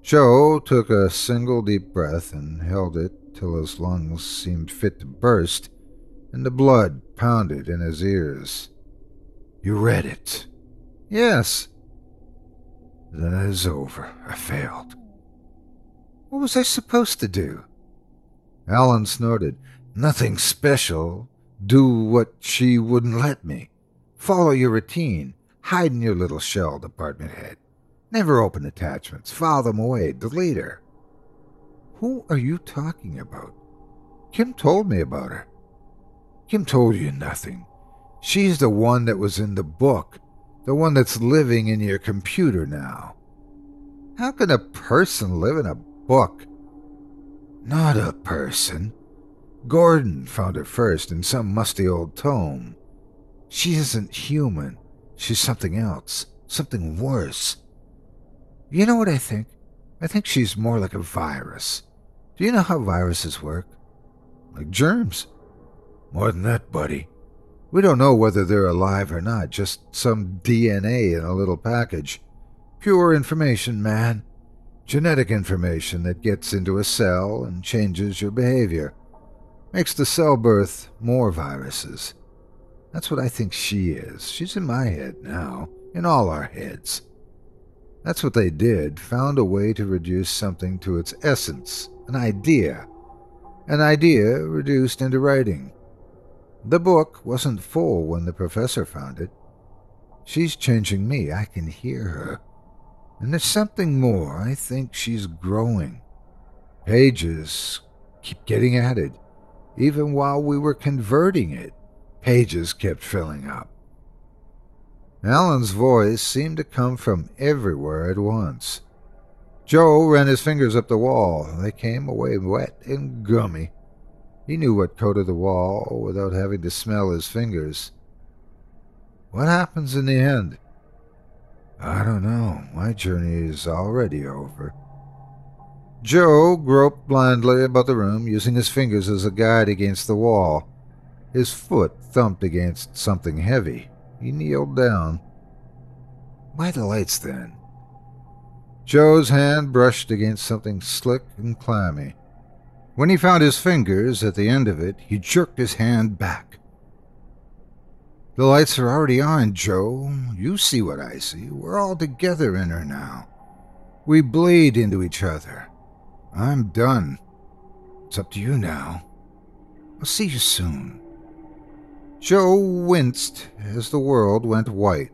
Joe took a single deep breath and held it till his lungs seemed fit to burst and the blood pounded in his ears. You read it? Yes. Then it is over. I failed. What was I supposed to do? Alan snorted. Nothing special. Do what she wouldn't let me. Follow your routine. Hide in your little shell, department head. Never open attachments. File them away. Delete her. Who are you talking about? Kim told me about her. Kim told you nothing. She's the one that was in the book, the one that's living in your computer now. How can a person live in a book? Not a person. Gordon found her first in some musty old tome. She isn't human. She's something else, something worse. You know what I think? I think she's more like a virus. Do you know how viruses work? Like germs. More than that, buddy. We don't know whether they're alive or not, just some DNA in a little package. Pure information, man. Genetic information that gets into a cell and changes your behavior. Makes the cell birth more viruses. That's what I think she is. She's in my head now, in all our heads. That's what they did, found a way to reduce something to its essence, an idea. An idea reduced into writing. The book wasn't full when the professor found it. She's changing me. I can hear her. And there's something more. I think she's growing. Pages keep getting added. Even while we were converting it, pages kept filling up. Alan's voice seemed to come from everywhere at once. Joe ran his fingers up the wall. They came away wet and gummy. He knew what coated the wall without having to smell his fingers. What happens in the end? I don't know. My journey is already over. Joe groped blindly about the room, using his fingers as a guide against the wall. His foot thumped against something heavy. He kneeled down. Why the lights then? Joe's hand brushed against something slick and clammy. When he found his fingers at the end of it, he jerked his hand back. The lights are already on, Joe. You see what I see. We're all together in her now. We bleed into each other. I'm done. It's up to you now. I'll see you soon. Joe winced as the world went white.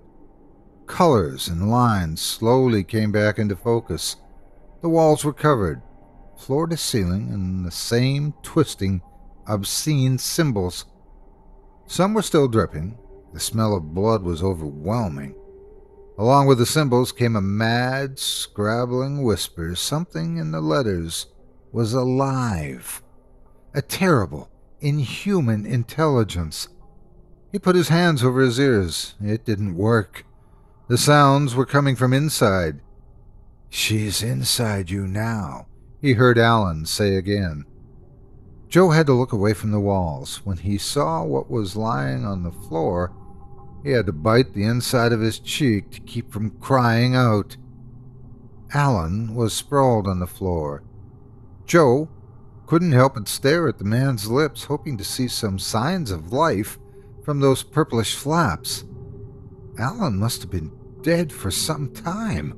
Colors and lines slowly came back into focus. The walls were covered, floor to ceiling, in the same twisting, obscene symbols. Some were still dripping. The smell of blood was overwhelming. Along with the symbols came a mad, scrabbling whisper. Something in the letters was alive. A terrible, inhuman intelligence. He put his hands over his ears. It didn't work. The sounds were coming from inside. She's inside you now, he heard Alan say again. Joe had to look away from the walls. When he saw what was lying on the floor, he had to bite the inside of his cheek to keep from crying out. Alan was sprawled on the floor. Joe couldn't help but stare at the man's lips, hoping to see some signs of life from those purplish flaps. Alan must have been dead for some time.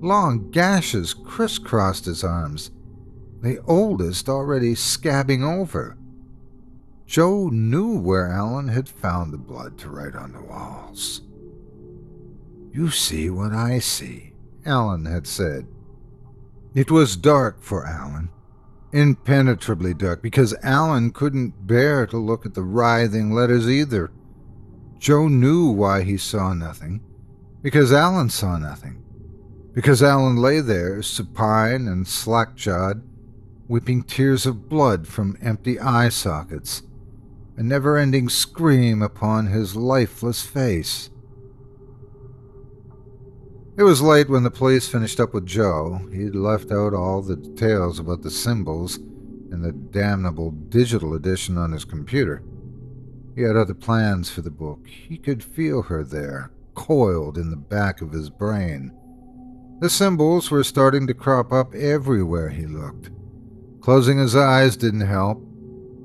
Long gashes crisscrossed his arms, the oldest already scabbing over. Joe knew where Alan had found the blood to write on the walls. You see what I see, Alan had said. It was dark for Alan, impenetrably dark, because Alan couldn't bear to look at the writhing letters either. Joe knew why he saw nothing, because Alan saw nothing, because Alan lay there, supine and slack jawed, weeping tears of blood from empty eye sockets, a never ending scream upon his lifeless face. It was late when the police finished up with Joe. He'd left out all the details about the symbols and the damnable digital edition on his computer. He had other plans for the book. He could feel her there, coiled in the back of his brain. The symbols were starting to crop up everywhere he looked. Closing his eyes didn't help.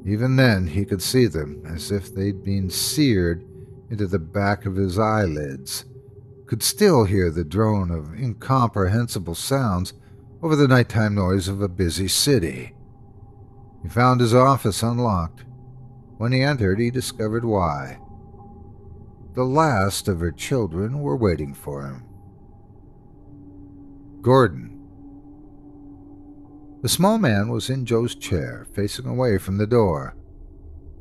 Even then, he could see them as if they'd been seared into the back of his eyelids. Could still hear the drone of incomprehensible sounds over the nighttime noise of a busy city. He found his office unlocked. When he entered, he discovered why. The last of her children were waiting for him. Gordon. The small man was in Joe's chair, facing away from the door.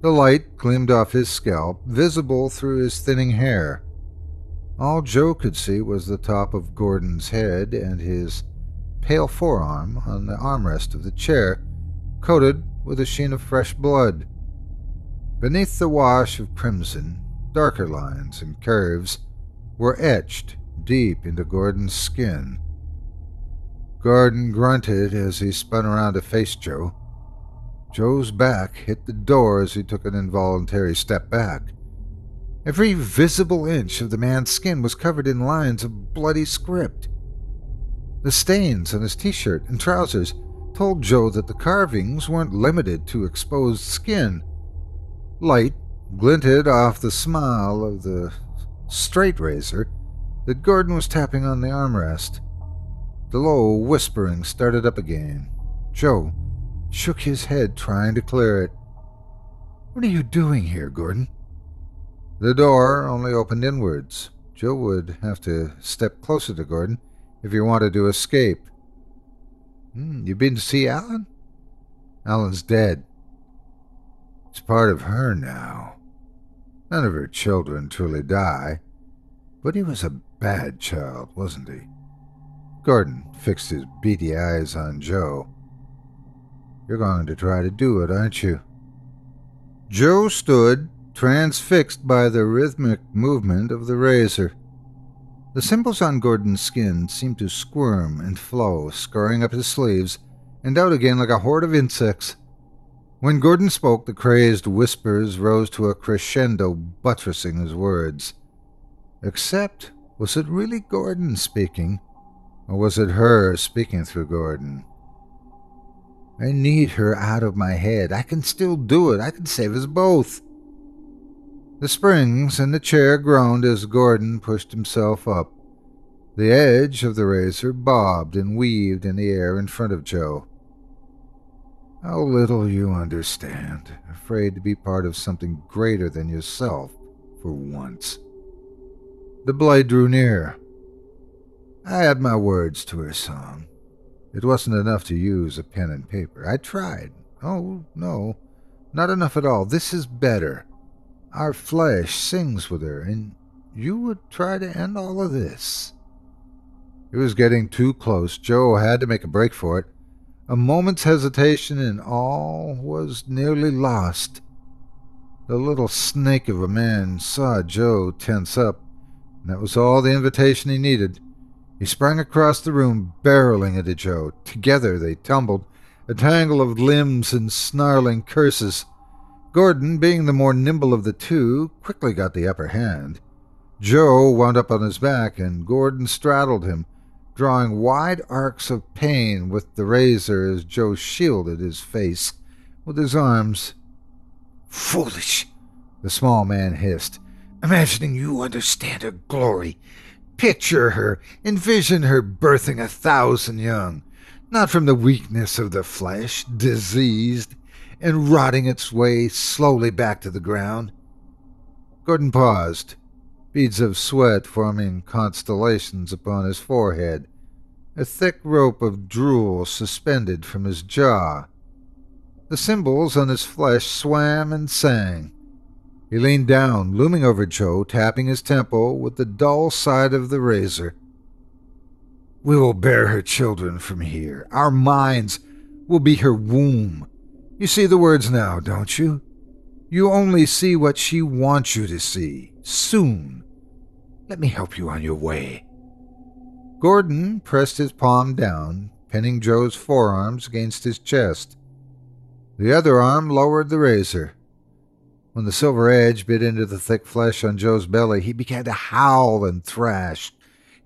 The light gleamed off his scalp, visible through his thinning hair. All Joe could see was the top of Gordon's head and his pale forearm on the armrest of the chair, coated with a sheen of fresh blood. Beneath the wash of crimson, darker lines and curves were etched deep into Gordon's skin. Gordon grunted as he spun around to face Joe. Joe's back hit the door as he took an involuntary step back. Every visible inch of the man's skin was covered in lines of bloody script. The stains on his t shirt and trousers told Joe that the carvings weren't limited to exposed skin. Light glinted off the smile of the straight razor that Gordon was tapping on the armrest. The low whispering started up again. Joe shook his head, trying to clear it. What are you doing here, Gordon? The door only opened inwards. Joe would have to step closer to Gordon if he wanted to escape. Hmm, you been to see Alan? Alan's dead. It's part of her now. None of her children truly die, but he was a bad child, wasn't he? Gordon fixed his beady eyes on Joe. You're going to try to do it, aren't you? Joe stood, transfixed by the rhythmic movement of the razor. The symbols on Gordon's skin seemed to squirm and flow, scurrying up his sleeves and out again like a horde of insects. When Gordon spoke, the crazed whispers rose to a crescendo, buttressing his words. Except, was it really Gordon speaking, or was it her speaking through Gordon? I need her out of my head. I can still do it. I can save us both. The springs in the chair groaned as Gordon pushed himself up. The edge of the razor bobbed and weaved in the air in front of Joe. How little you understand, afraid to be part of something greater than yourself for once. The blade drew near. I had my words to her song. It wasn't enough to use a pen and paper. I tried. Oh, no, not enough at all. This is better. Our flesh sings with her, and you would try to end all of this. It was getting too close. Joe had to make a break for it. A moment's hesitation, and all was nearly lost. The little snake of a man saw Joe tense up, and that was all the invitation he needed. He sprang across the room, barreling into Joe. Together they tumbled, a tangle of limbs and snarling curses. Gordon, being the more nimble of the two, quickly got the upper hand. Joe wound up on his back, and Gordon straddled him, drawing wide arcs of pain with the razor as Joe shielded his face with his arms. Foolish, the small man hissed, imagining you understand her glory Picture her, envision her birthing a thousand young, not from the weakness of the flesh, diseased, and rotting its way slowly back to the ground. Gordon paused, beads of sweat forming constellations upon his forehead, a thick rope of drool suspended from his jaw. The symbols on his flesh swam and sang, he leaned down, looming over Joe, tapping his temple with the dull side of the razor. We will bear her children from here. Our minds will be her womb. You see the words now, don't you? You only see what she wants you to see. Soon. Let me help you on your way. Gordon pressed his palm down, pinning Joe's forearms against his chest. The other arm lowered the razor. When the silver edge bit into the thick flesh on Joe's belly, he began to howl and thrash.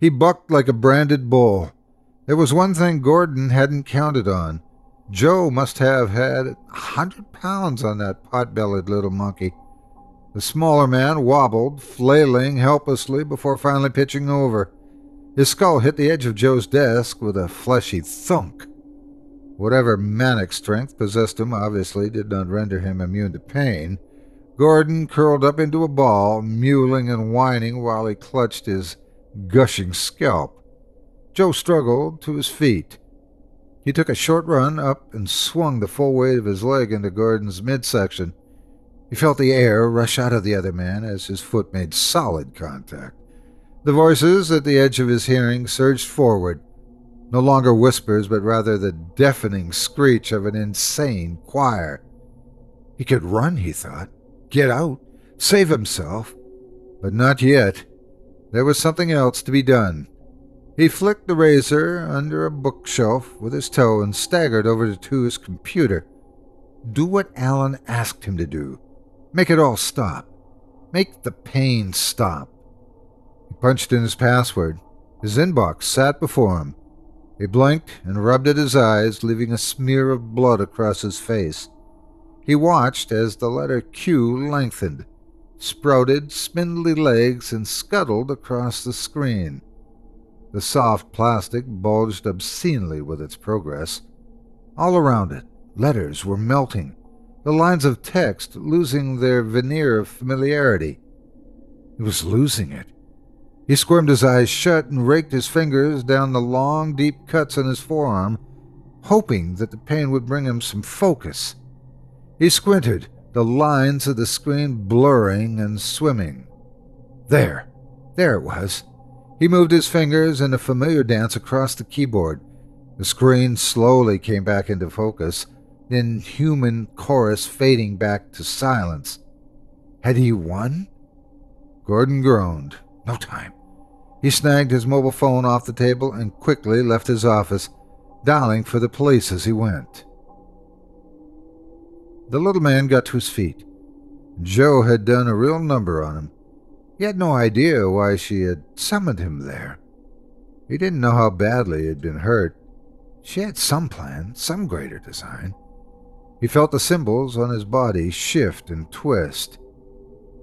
He bucked like a branded bull. There was one thing Gordon hadn't counted on. Joe must have had a hundred pounds on that pot-bellied little monkey. The smaller man wobbled, flailing helplessly before finally pitching over. His skull hit the edge of Joe's desk with a fleshy thunk. Whatever manic strength possessed him obviously did not render him immune to pain. Gordon curled up into a ball, mewling and whining while he clutched his gushing scalp. Joe struggled to his feet. He took a short run up and swung the full weight of his leg into Gordon's midsection. He felt the air rush out of the other man as his foot made solid contact. The voices at the edge of his hearing surged forward, no longer whispers, but rather the deafening screech of an insane choir. He could run, he thought get out, save himself. But not yet. There was something else to be done. He flicked the razor under a bookshelf with his toe and staggered over to his computer. Do what Alan asked him to do. Make it all stop. Make the pain stop. He punched in his password. His inbox sat before him. He blinked and rubbed at his eyes, leaving a smear of blood across his face. He watched as the letter Q lengthened, sprouted spindly legs, and scuttled across the screen. The soft plastic bulged obscenely with its progress. All around it, letters were melting, the lines of text losing their veneer of familiarity. He was losing it. He squirmed his eyes shut and raked his fingers down the long, deep cuts on his forearm, hoping that the pain would bring him some focus. He squinted, the lines of the screen blurring and swimming. There, there it was. He moved his fingers in a familiar dance across the keyboard. The screen slowly came back into focus, then human chorus fading back to silence. Had he won? Gordon groaned. No time. He snagged his mobile phone off the table and quickly left his office, dialing for the police as he went. The little man got to his feet. Joe had done a real number on him. He had no idea why she had summoned him there. He didn't know how badly he had been hurt. She had some plan, some greater design. He felt the symbols on his body shift and twist.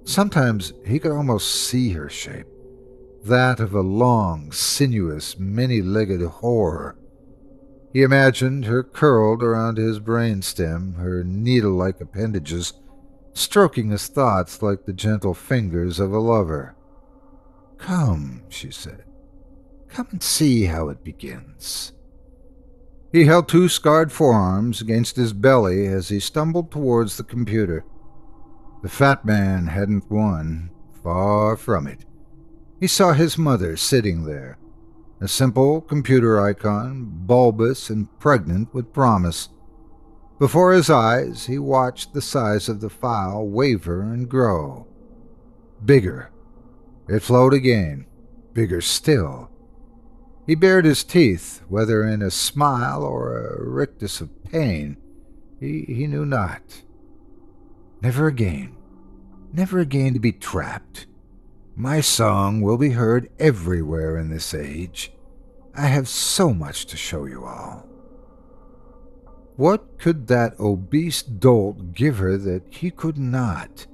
Sometimes he could almost see her shape, that of a long, sinuous, many legged horror. He imagined her curled around his brainstem, her needle like appendages stroking his thoughts like the gentle fingers of a lover. Come, she said. Come and see how it begins. He held two scarred forearms against his belly as he stumbled towards the computer. The fat man hadn't won, far from it. He saw his mother sitting there, a simple computer icon, bulbous and pregnant with promise. Before his eyes, he watched the size of the file waver and grow. Bigger. It flowed again, bigger still. He bared his teeth, whether in a smile or a rictus of pain, he, he knew not. Never again, never again to be trapped. My song will be heard everywhere in this age. I have so much to show you all. What could that obese dolt give her that he could not?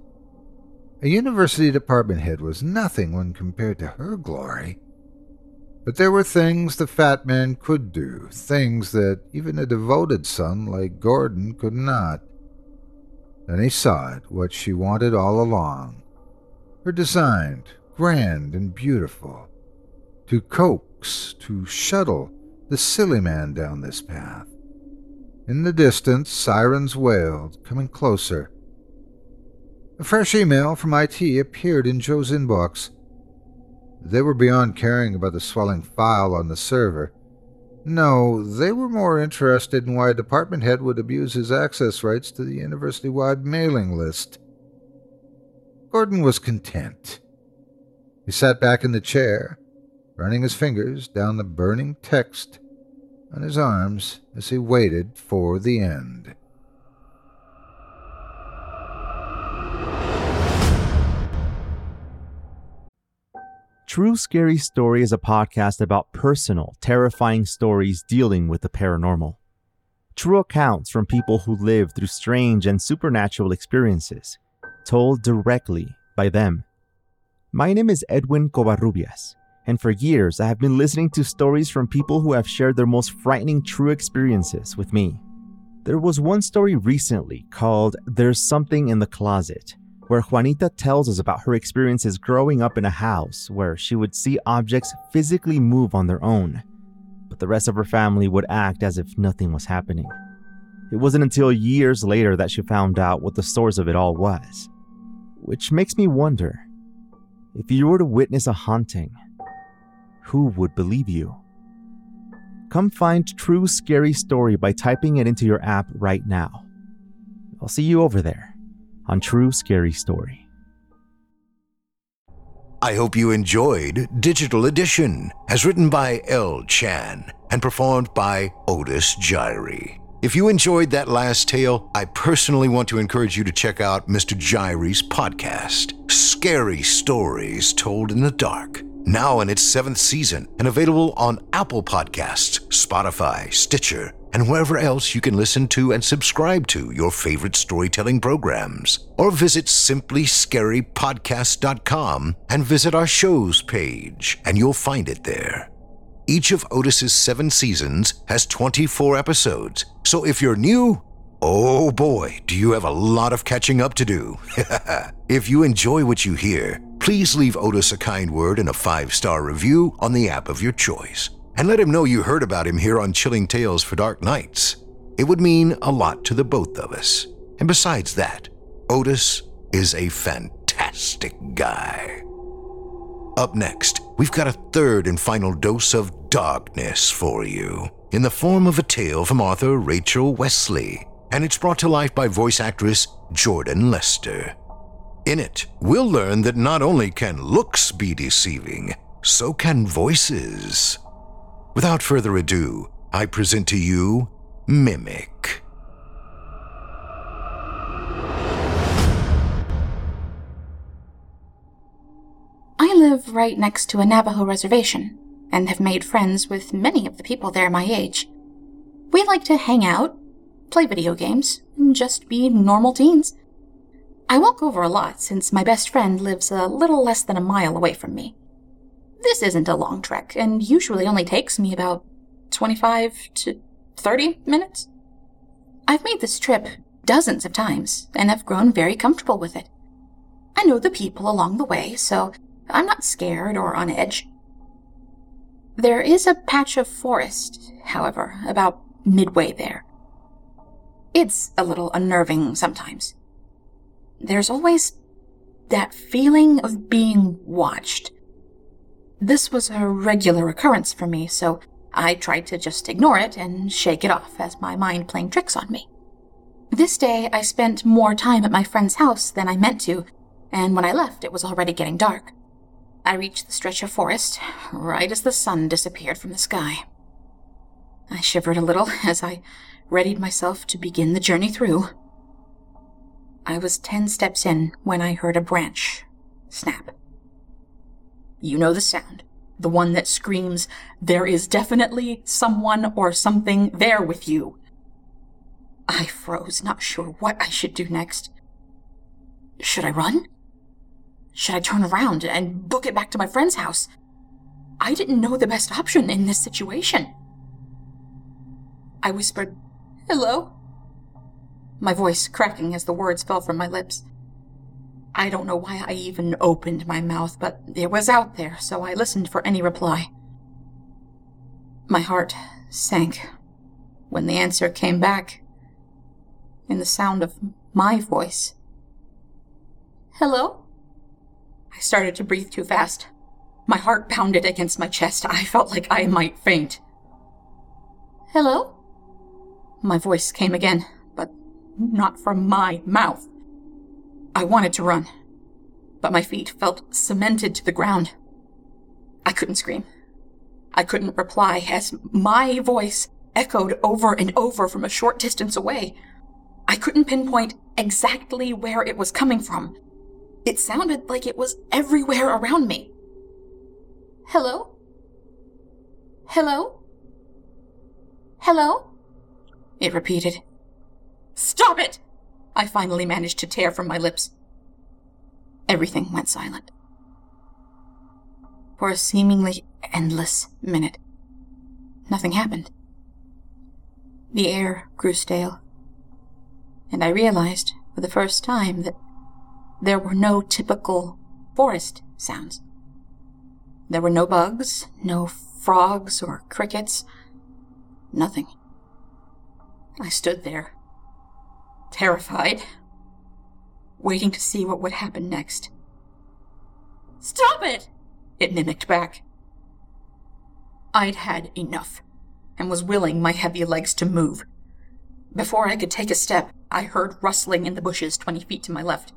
A university department head was nothing when compared to her glory. But there were things the fat man could do, things that even a devoted son like Gordon could not. Then he saw it, what she wanted all along. Her designed, grand and beautiful. To coax, to shuttle the silly man down this path. In the distance, sirens wailed, coming closer. A fresh email from IT appeared in Joe's inbox. They were beyond caring about the swelling file on the server. No, they were more interested in why a department head would abuse his access rights to the university wide mailing list. Gordon was content. He sat back in the chair, running his fingers down the burning text on his arms as he waited for the end. True Scary Story is a podcast about personal, terrifying stories dealing with the paranormal. True accounts from people who live through strange and supernatural experiences, told directly by them. My name is Edwin Covarrubias and for years I have been listening to stories from people who have shared their most frightening true experiences with me. There was one story recently called There's Something in the Closet, where Juanita tells us about her experiences growing up in a house where she would see objects physically move on their own, but the rest of her family would act as if nothing was happening. It wasn't until years later that she found out what the source of it all was. Which makes me wonder if you were to witness a haunting, who would believe you? Come find True Scary Story by typing it into your app right now. I'll see you over there on True Scary Story. I hope you enjoyed Digital Edition, as written by L. Chan and performed by Otis Jiry. If you enjoyed that last tale, I personally want to encourage you to check out Mr. Jiry's podcast, Scary Stories Told in the Dark now in its seventh season and available on Apple Podcasts, Spotify, Stitcher, and wherever else you can listen to and subscribe to your favorite storytelling programs. Or visit simplyscarypodcast.com and visit our shows page, and you'll find it there. Each of Otis's seven seasons has 24 episodes, so if you're new, Oh boy, do you have a lot of catching up to do. if you enjoy what you hear, please leave Otis a kind word and a five star review on the app of your choice. And let him know you heard about him here on Chilling Tales for Dark Nights. It would mean a lot to the both of us. And besides that, Otis is a fantastic guy. Up next, we've got a third and final dose of darkness for you in the form of a tale from author Rachel Wesley, and it's brought to life by voice actress Jordan Lester. In it, we'll learn that not only can looks be deceiving, so can voices. Without further ado, I present to you Mimic. I live right next to a Navajo reservation and have made friends with many of the people there my age. We like to hang out, play video games, and just be normal teens. I walk over a lot since my best friend lives a little less than a mile away from me. This isn't a long trek and usually only takes me about 25 to 30 minutes. I've made this trip dozens of times and have grown very comfortable with it. I know the people along the way, so I'm not scared or on edge. There is a patch of forest, however, about midway there. It's a little unnerving sometimes. There's always that feeling of being watched. This was a regular occurrence for me, so I tried to just ignore it and shake it off as my mind playing tricks on me. This day, I spent more time at my friend's house than I meant to, and when I left, it was already getting dark. I reached the stretch of forest right as the sun disappeared from the sky. I shivered a little as I readied myself to begin the journey through. I was ten steps in when I heard a branch snap. You know the sound. The one that screams, There is definitely someone or something there with you. I froze, not sure what I should do next. Should I run? Should I turn around and book it back to my friend's house? I didn't know the best option in this situation. I whispered, Hello? My voice cracking as the words fell from my lips. I don't know why I even opened my mouth, but it was out there, so I listened for any reply. My heart sank when the answer came back in the sound of my voice. Hello? I started to breathe too fast. My heart pounded against my chest. I felt like I might faint. Hello? My voice came again, but not from my mouth. I wanted to run, but my feet felt cemented to the ground. I couldn't scream. I couldn't reply as my voice echoed over and over from a short distance away. I couldn't pinpoint exactly where it was coming from, it sounded like it was everywhere around me. Hello? Hello? Hello? It repeated. Stop it! I finally managed to tear from my lips. Everything went silent. For a seemingly endless minute, nothing happened. The air grew stale, and I realized for the first time that there were no typical forest sounds. There were no bugs, no frogs or crickets, nothing. I stood there, terrified, waiting to see what would happen next. Stop it! It mimicked back. I'd had enough and was willing my heavy legs to move. Before I could take a step, I heard rustling in the bushes twenty feet to my left.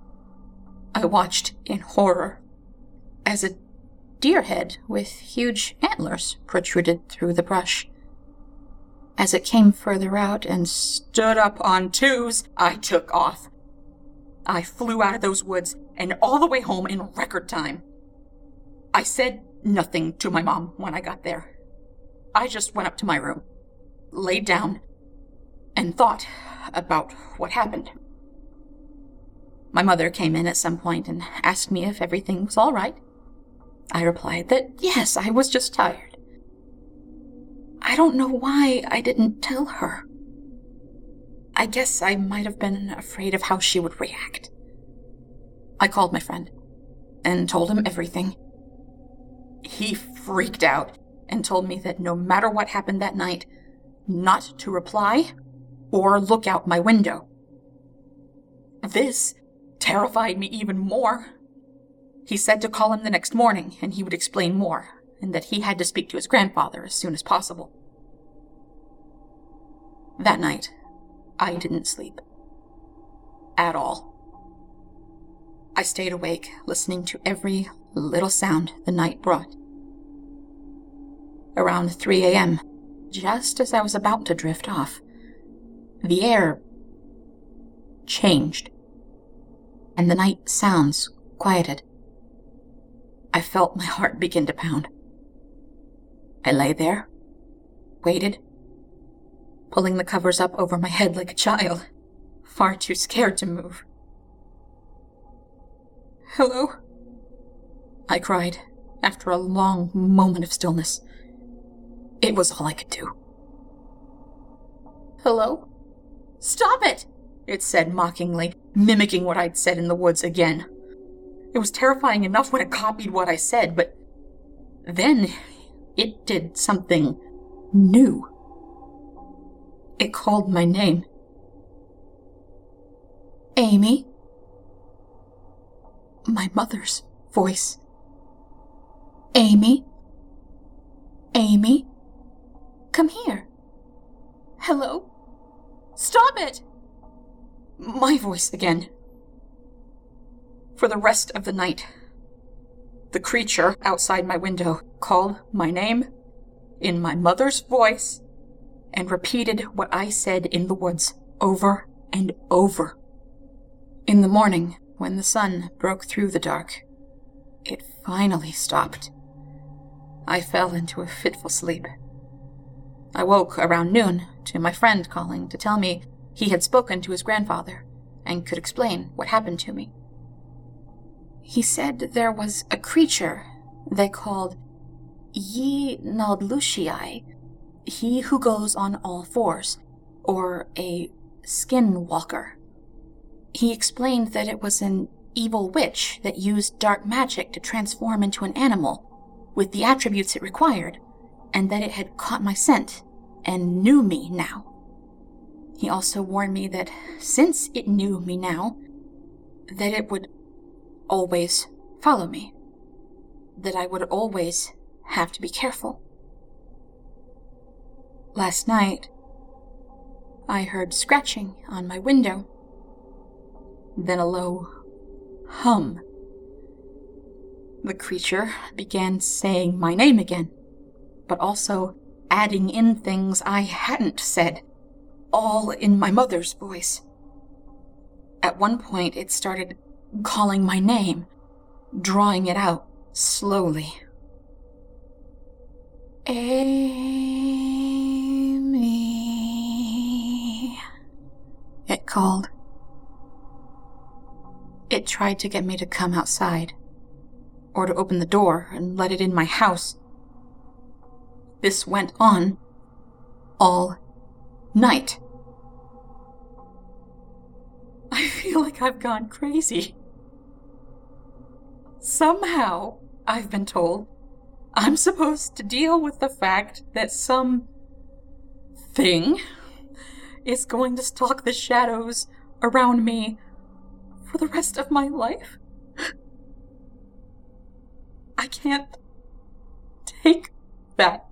I watched in horror as a deer head with huge antlers protruded through the brush. As it came further out and stood up on twos, I took off. I flew out of those woods and all the way home in record time. I said nothing to my mom when I got there. I just went up to my room, laid down, and thought about what happened. My mother came in at some point and asked me if everything was all right. I replied that yes, I was just tired. I don't know why I didn't tell her. I guess I might have been afraid of how she would react. I called my friend and told him everything. He freaked out and told me that no matter what happened that night, not to reply or look out my window. This terrified me even more. He said to call him the next morning and he would explain more, and that he had to speak to his grandfather as soon as possible. That night, I didn't sleep. At all. I stayed awake, listening to every little sound the night brought. Around 3 a.m., just as I was about to drift off, the air changed, and the night sounds quieted. I felt my heart begin to pound. I lay there, waited, pulling the covers up over my head like a child, far too scared to move. Hello? I cried after a long moment of stillness. It was all I could do. Hello? Stop it! It said mockingly, mimicking what I'd said in the woods again. It was terrifying enough when it copied what I said, but then it did something new. It called my name. Amy? My mother's voice. Amy? Amy? Come here. Hello? Stop it! My voice again. For the rest of the night, the creature outside my window called my name in my mother's voice and repeated what I said in the woods over and over. In the morning, when the sun broke through the dark, it finally stopped. I fell into a fitful sleep. I woke around noon to my friend calling to tell me he had spoken to his grandfather and could explain what happened to me. He said there was a creature they called Naldlushii, he who goes on all fours, or a skinwalker. He explained that it was an evil witch that used dark magic to transform into an animal with the attributes it required, and that it had caught my scent and knew me now. He also warned me that since it knew me now, that it would always follow me, that I would always have to be careful. Last night, I heard scratching on my window, then a low hum. The creature began saying my name again, but also adding in things I hadn't said, all in my mother's voice. At one point, it started calling my name, drawing it out slowly. Amy. It called. It tried to get me to come outside, or to open the door and let it in my house. This went on all night. I feel like I've gone crazy. Somehow, I've been told, I'm supposed to deal with the fact that some thing is going to stalk the shadows around me for the rest of my life. I can't take that.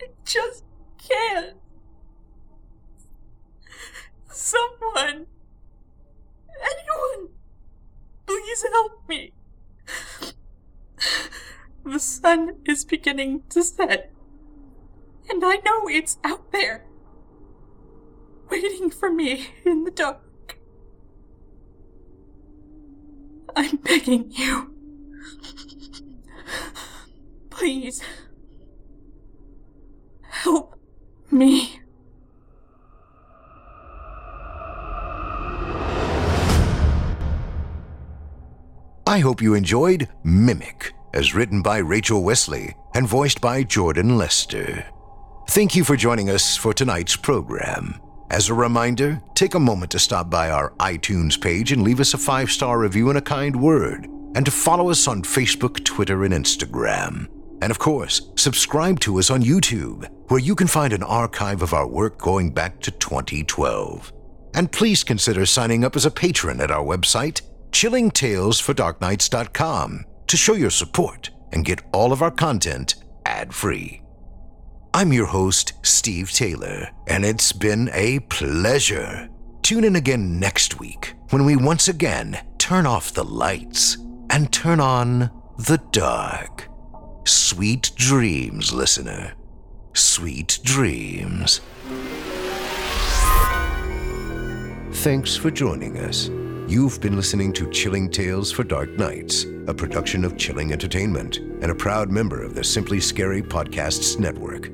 I just can't. Someone. Anyone. Please help me. The sun is beginning to set. And I know it's out there. Waiting for me in the dark. I'm begging you. Please. Help me. I hope you enjoyed Mimic as written by Rachel Wesley and voiced by Jordan Lester. Thank you for joining us for tonight's program. As a reminder, take a moment to stop by our iTunes page and leave us a five star review and a kind word, and to follow us on Facebook, Twitter, and Instagram. And of course, subscribe to us on YouTube, where you can find an archive of our work going back to 2012. And please consider signing up as a patron at our website, chillingtalesfordarknights.com, to show your support and get all of our content ad free. I'm your host, Steve Taylor, and it's been a pleasure. Tune in again next week when we once again turn off the lights and turn on the dark. Sweet dreams, listener. Sweet dreams. Thanks for joining us. You've been listening to Chilling Tales for Dark Nights, a production of Chilling Entertainment and a proud member of the Simply Scary Podcasts Network.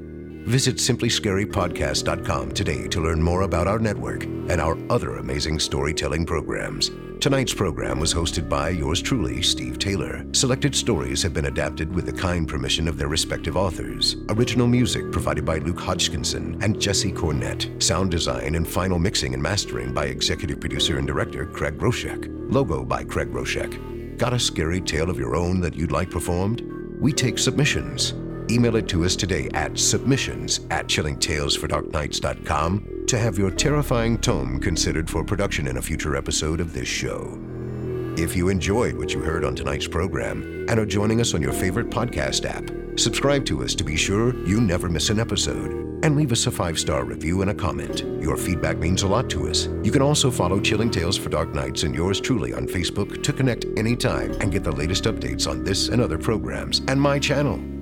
Visit simplyscarypodcast.com today to learn more about our network and our other amazing storytelling programs. Tonight's program was hosted by yours truly, Steve Taylor. Selected stories have been adapted with the kind permission of their respective authors. Original music provided by Luke Hodgkinson and Jesse Cornett. Sound design and final mixing and mastering by executive producer and director Craig Groshek. Logo by Craig Groshek. Got a scary tale of your own that you'd like performed? We take submissions. Email it to us today at submissions at chillingtalesfordarknights.com to have your terrifying tome considered for production in a future episode of this show. If you enjoyed what you heard on tonight's program and are joining us on your favorite podcast app, subscribe to us to be sure you never miss an episode and leave us a five star review and a comment. Your feedback means a lot to us. You can also follow Chilling Tales for Dark Nights and yours truly on Facebook to connect anytime and get the latest updates on this and other programs and my channel.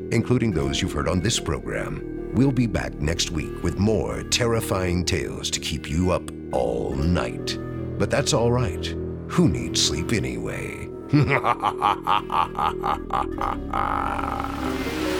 including those you've heard on this program. We'll be back next week with more terrifying tales to keep you up all night. But that's all right. Who needs sleep anyway?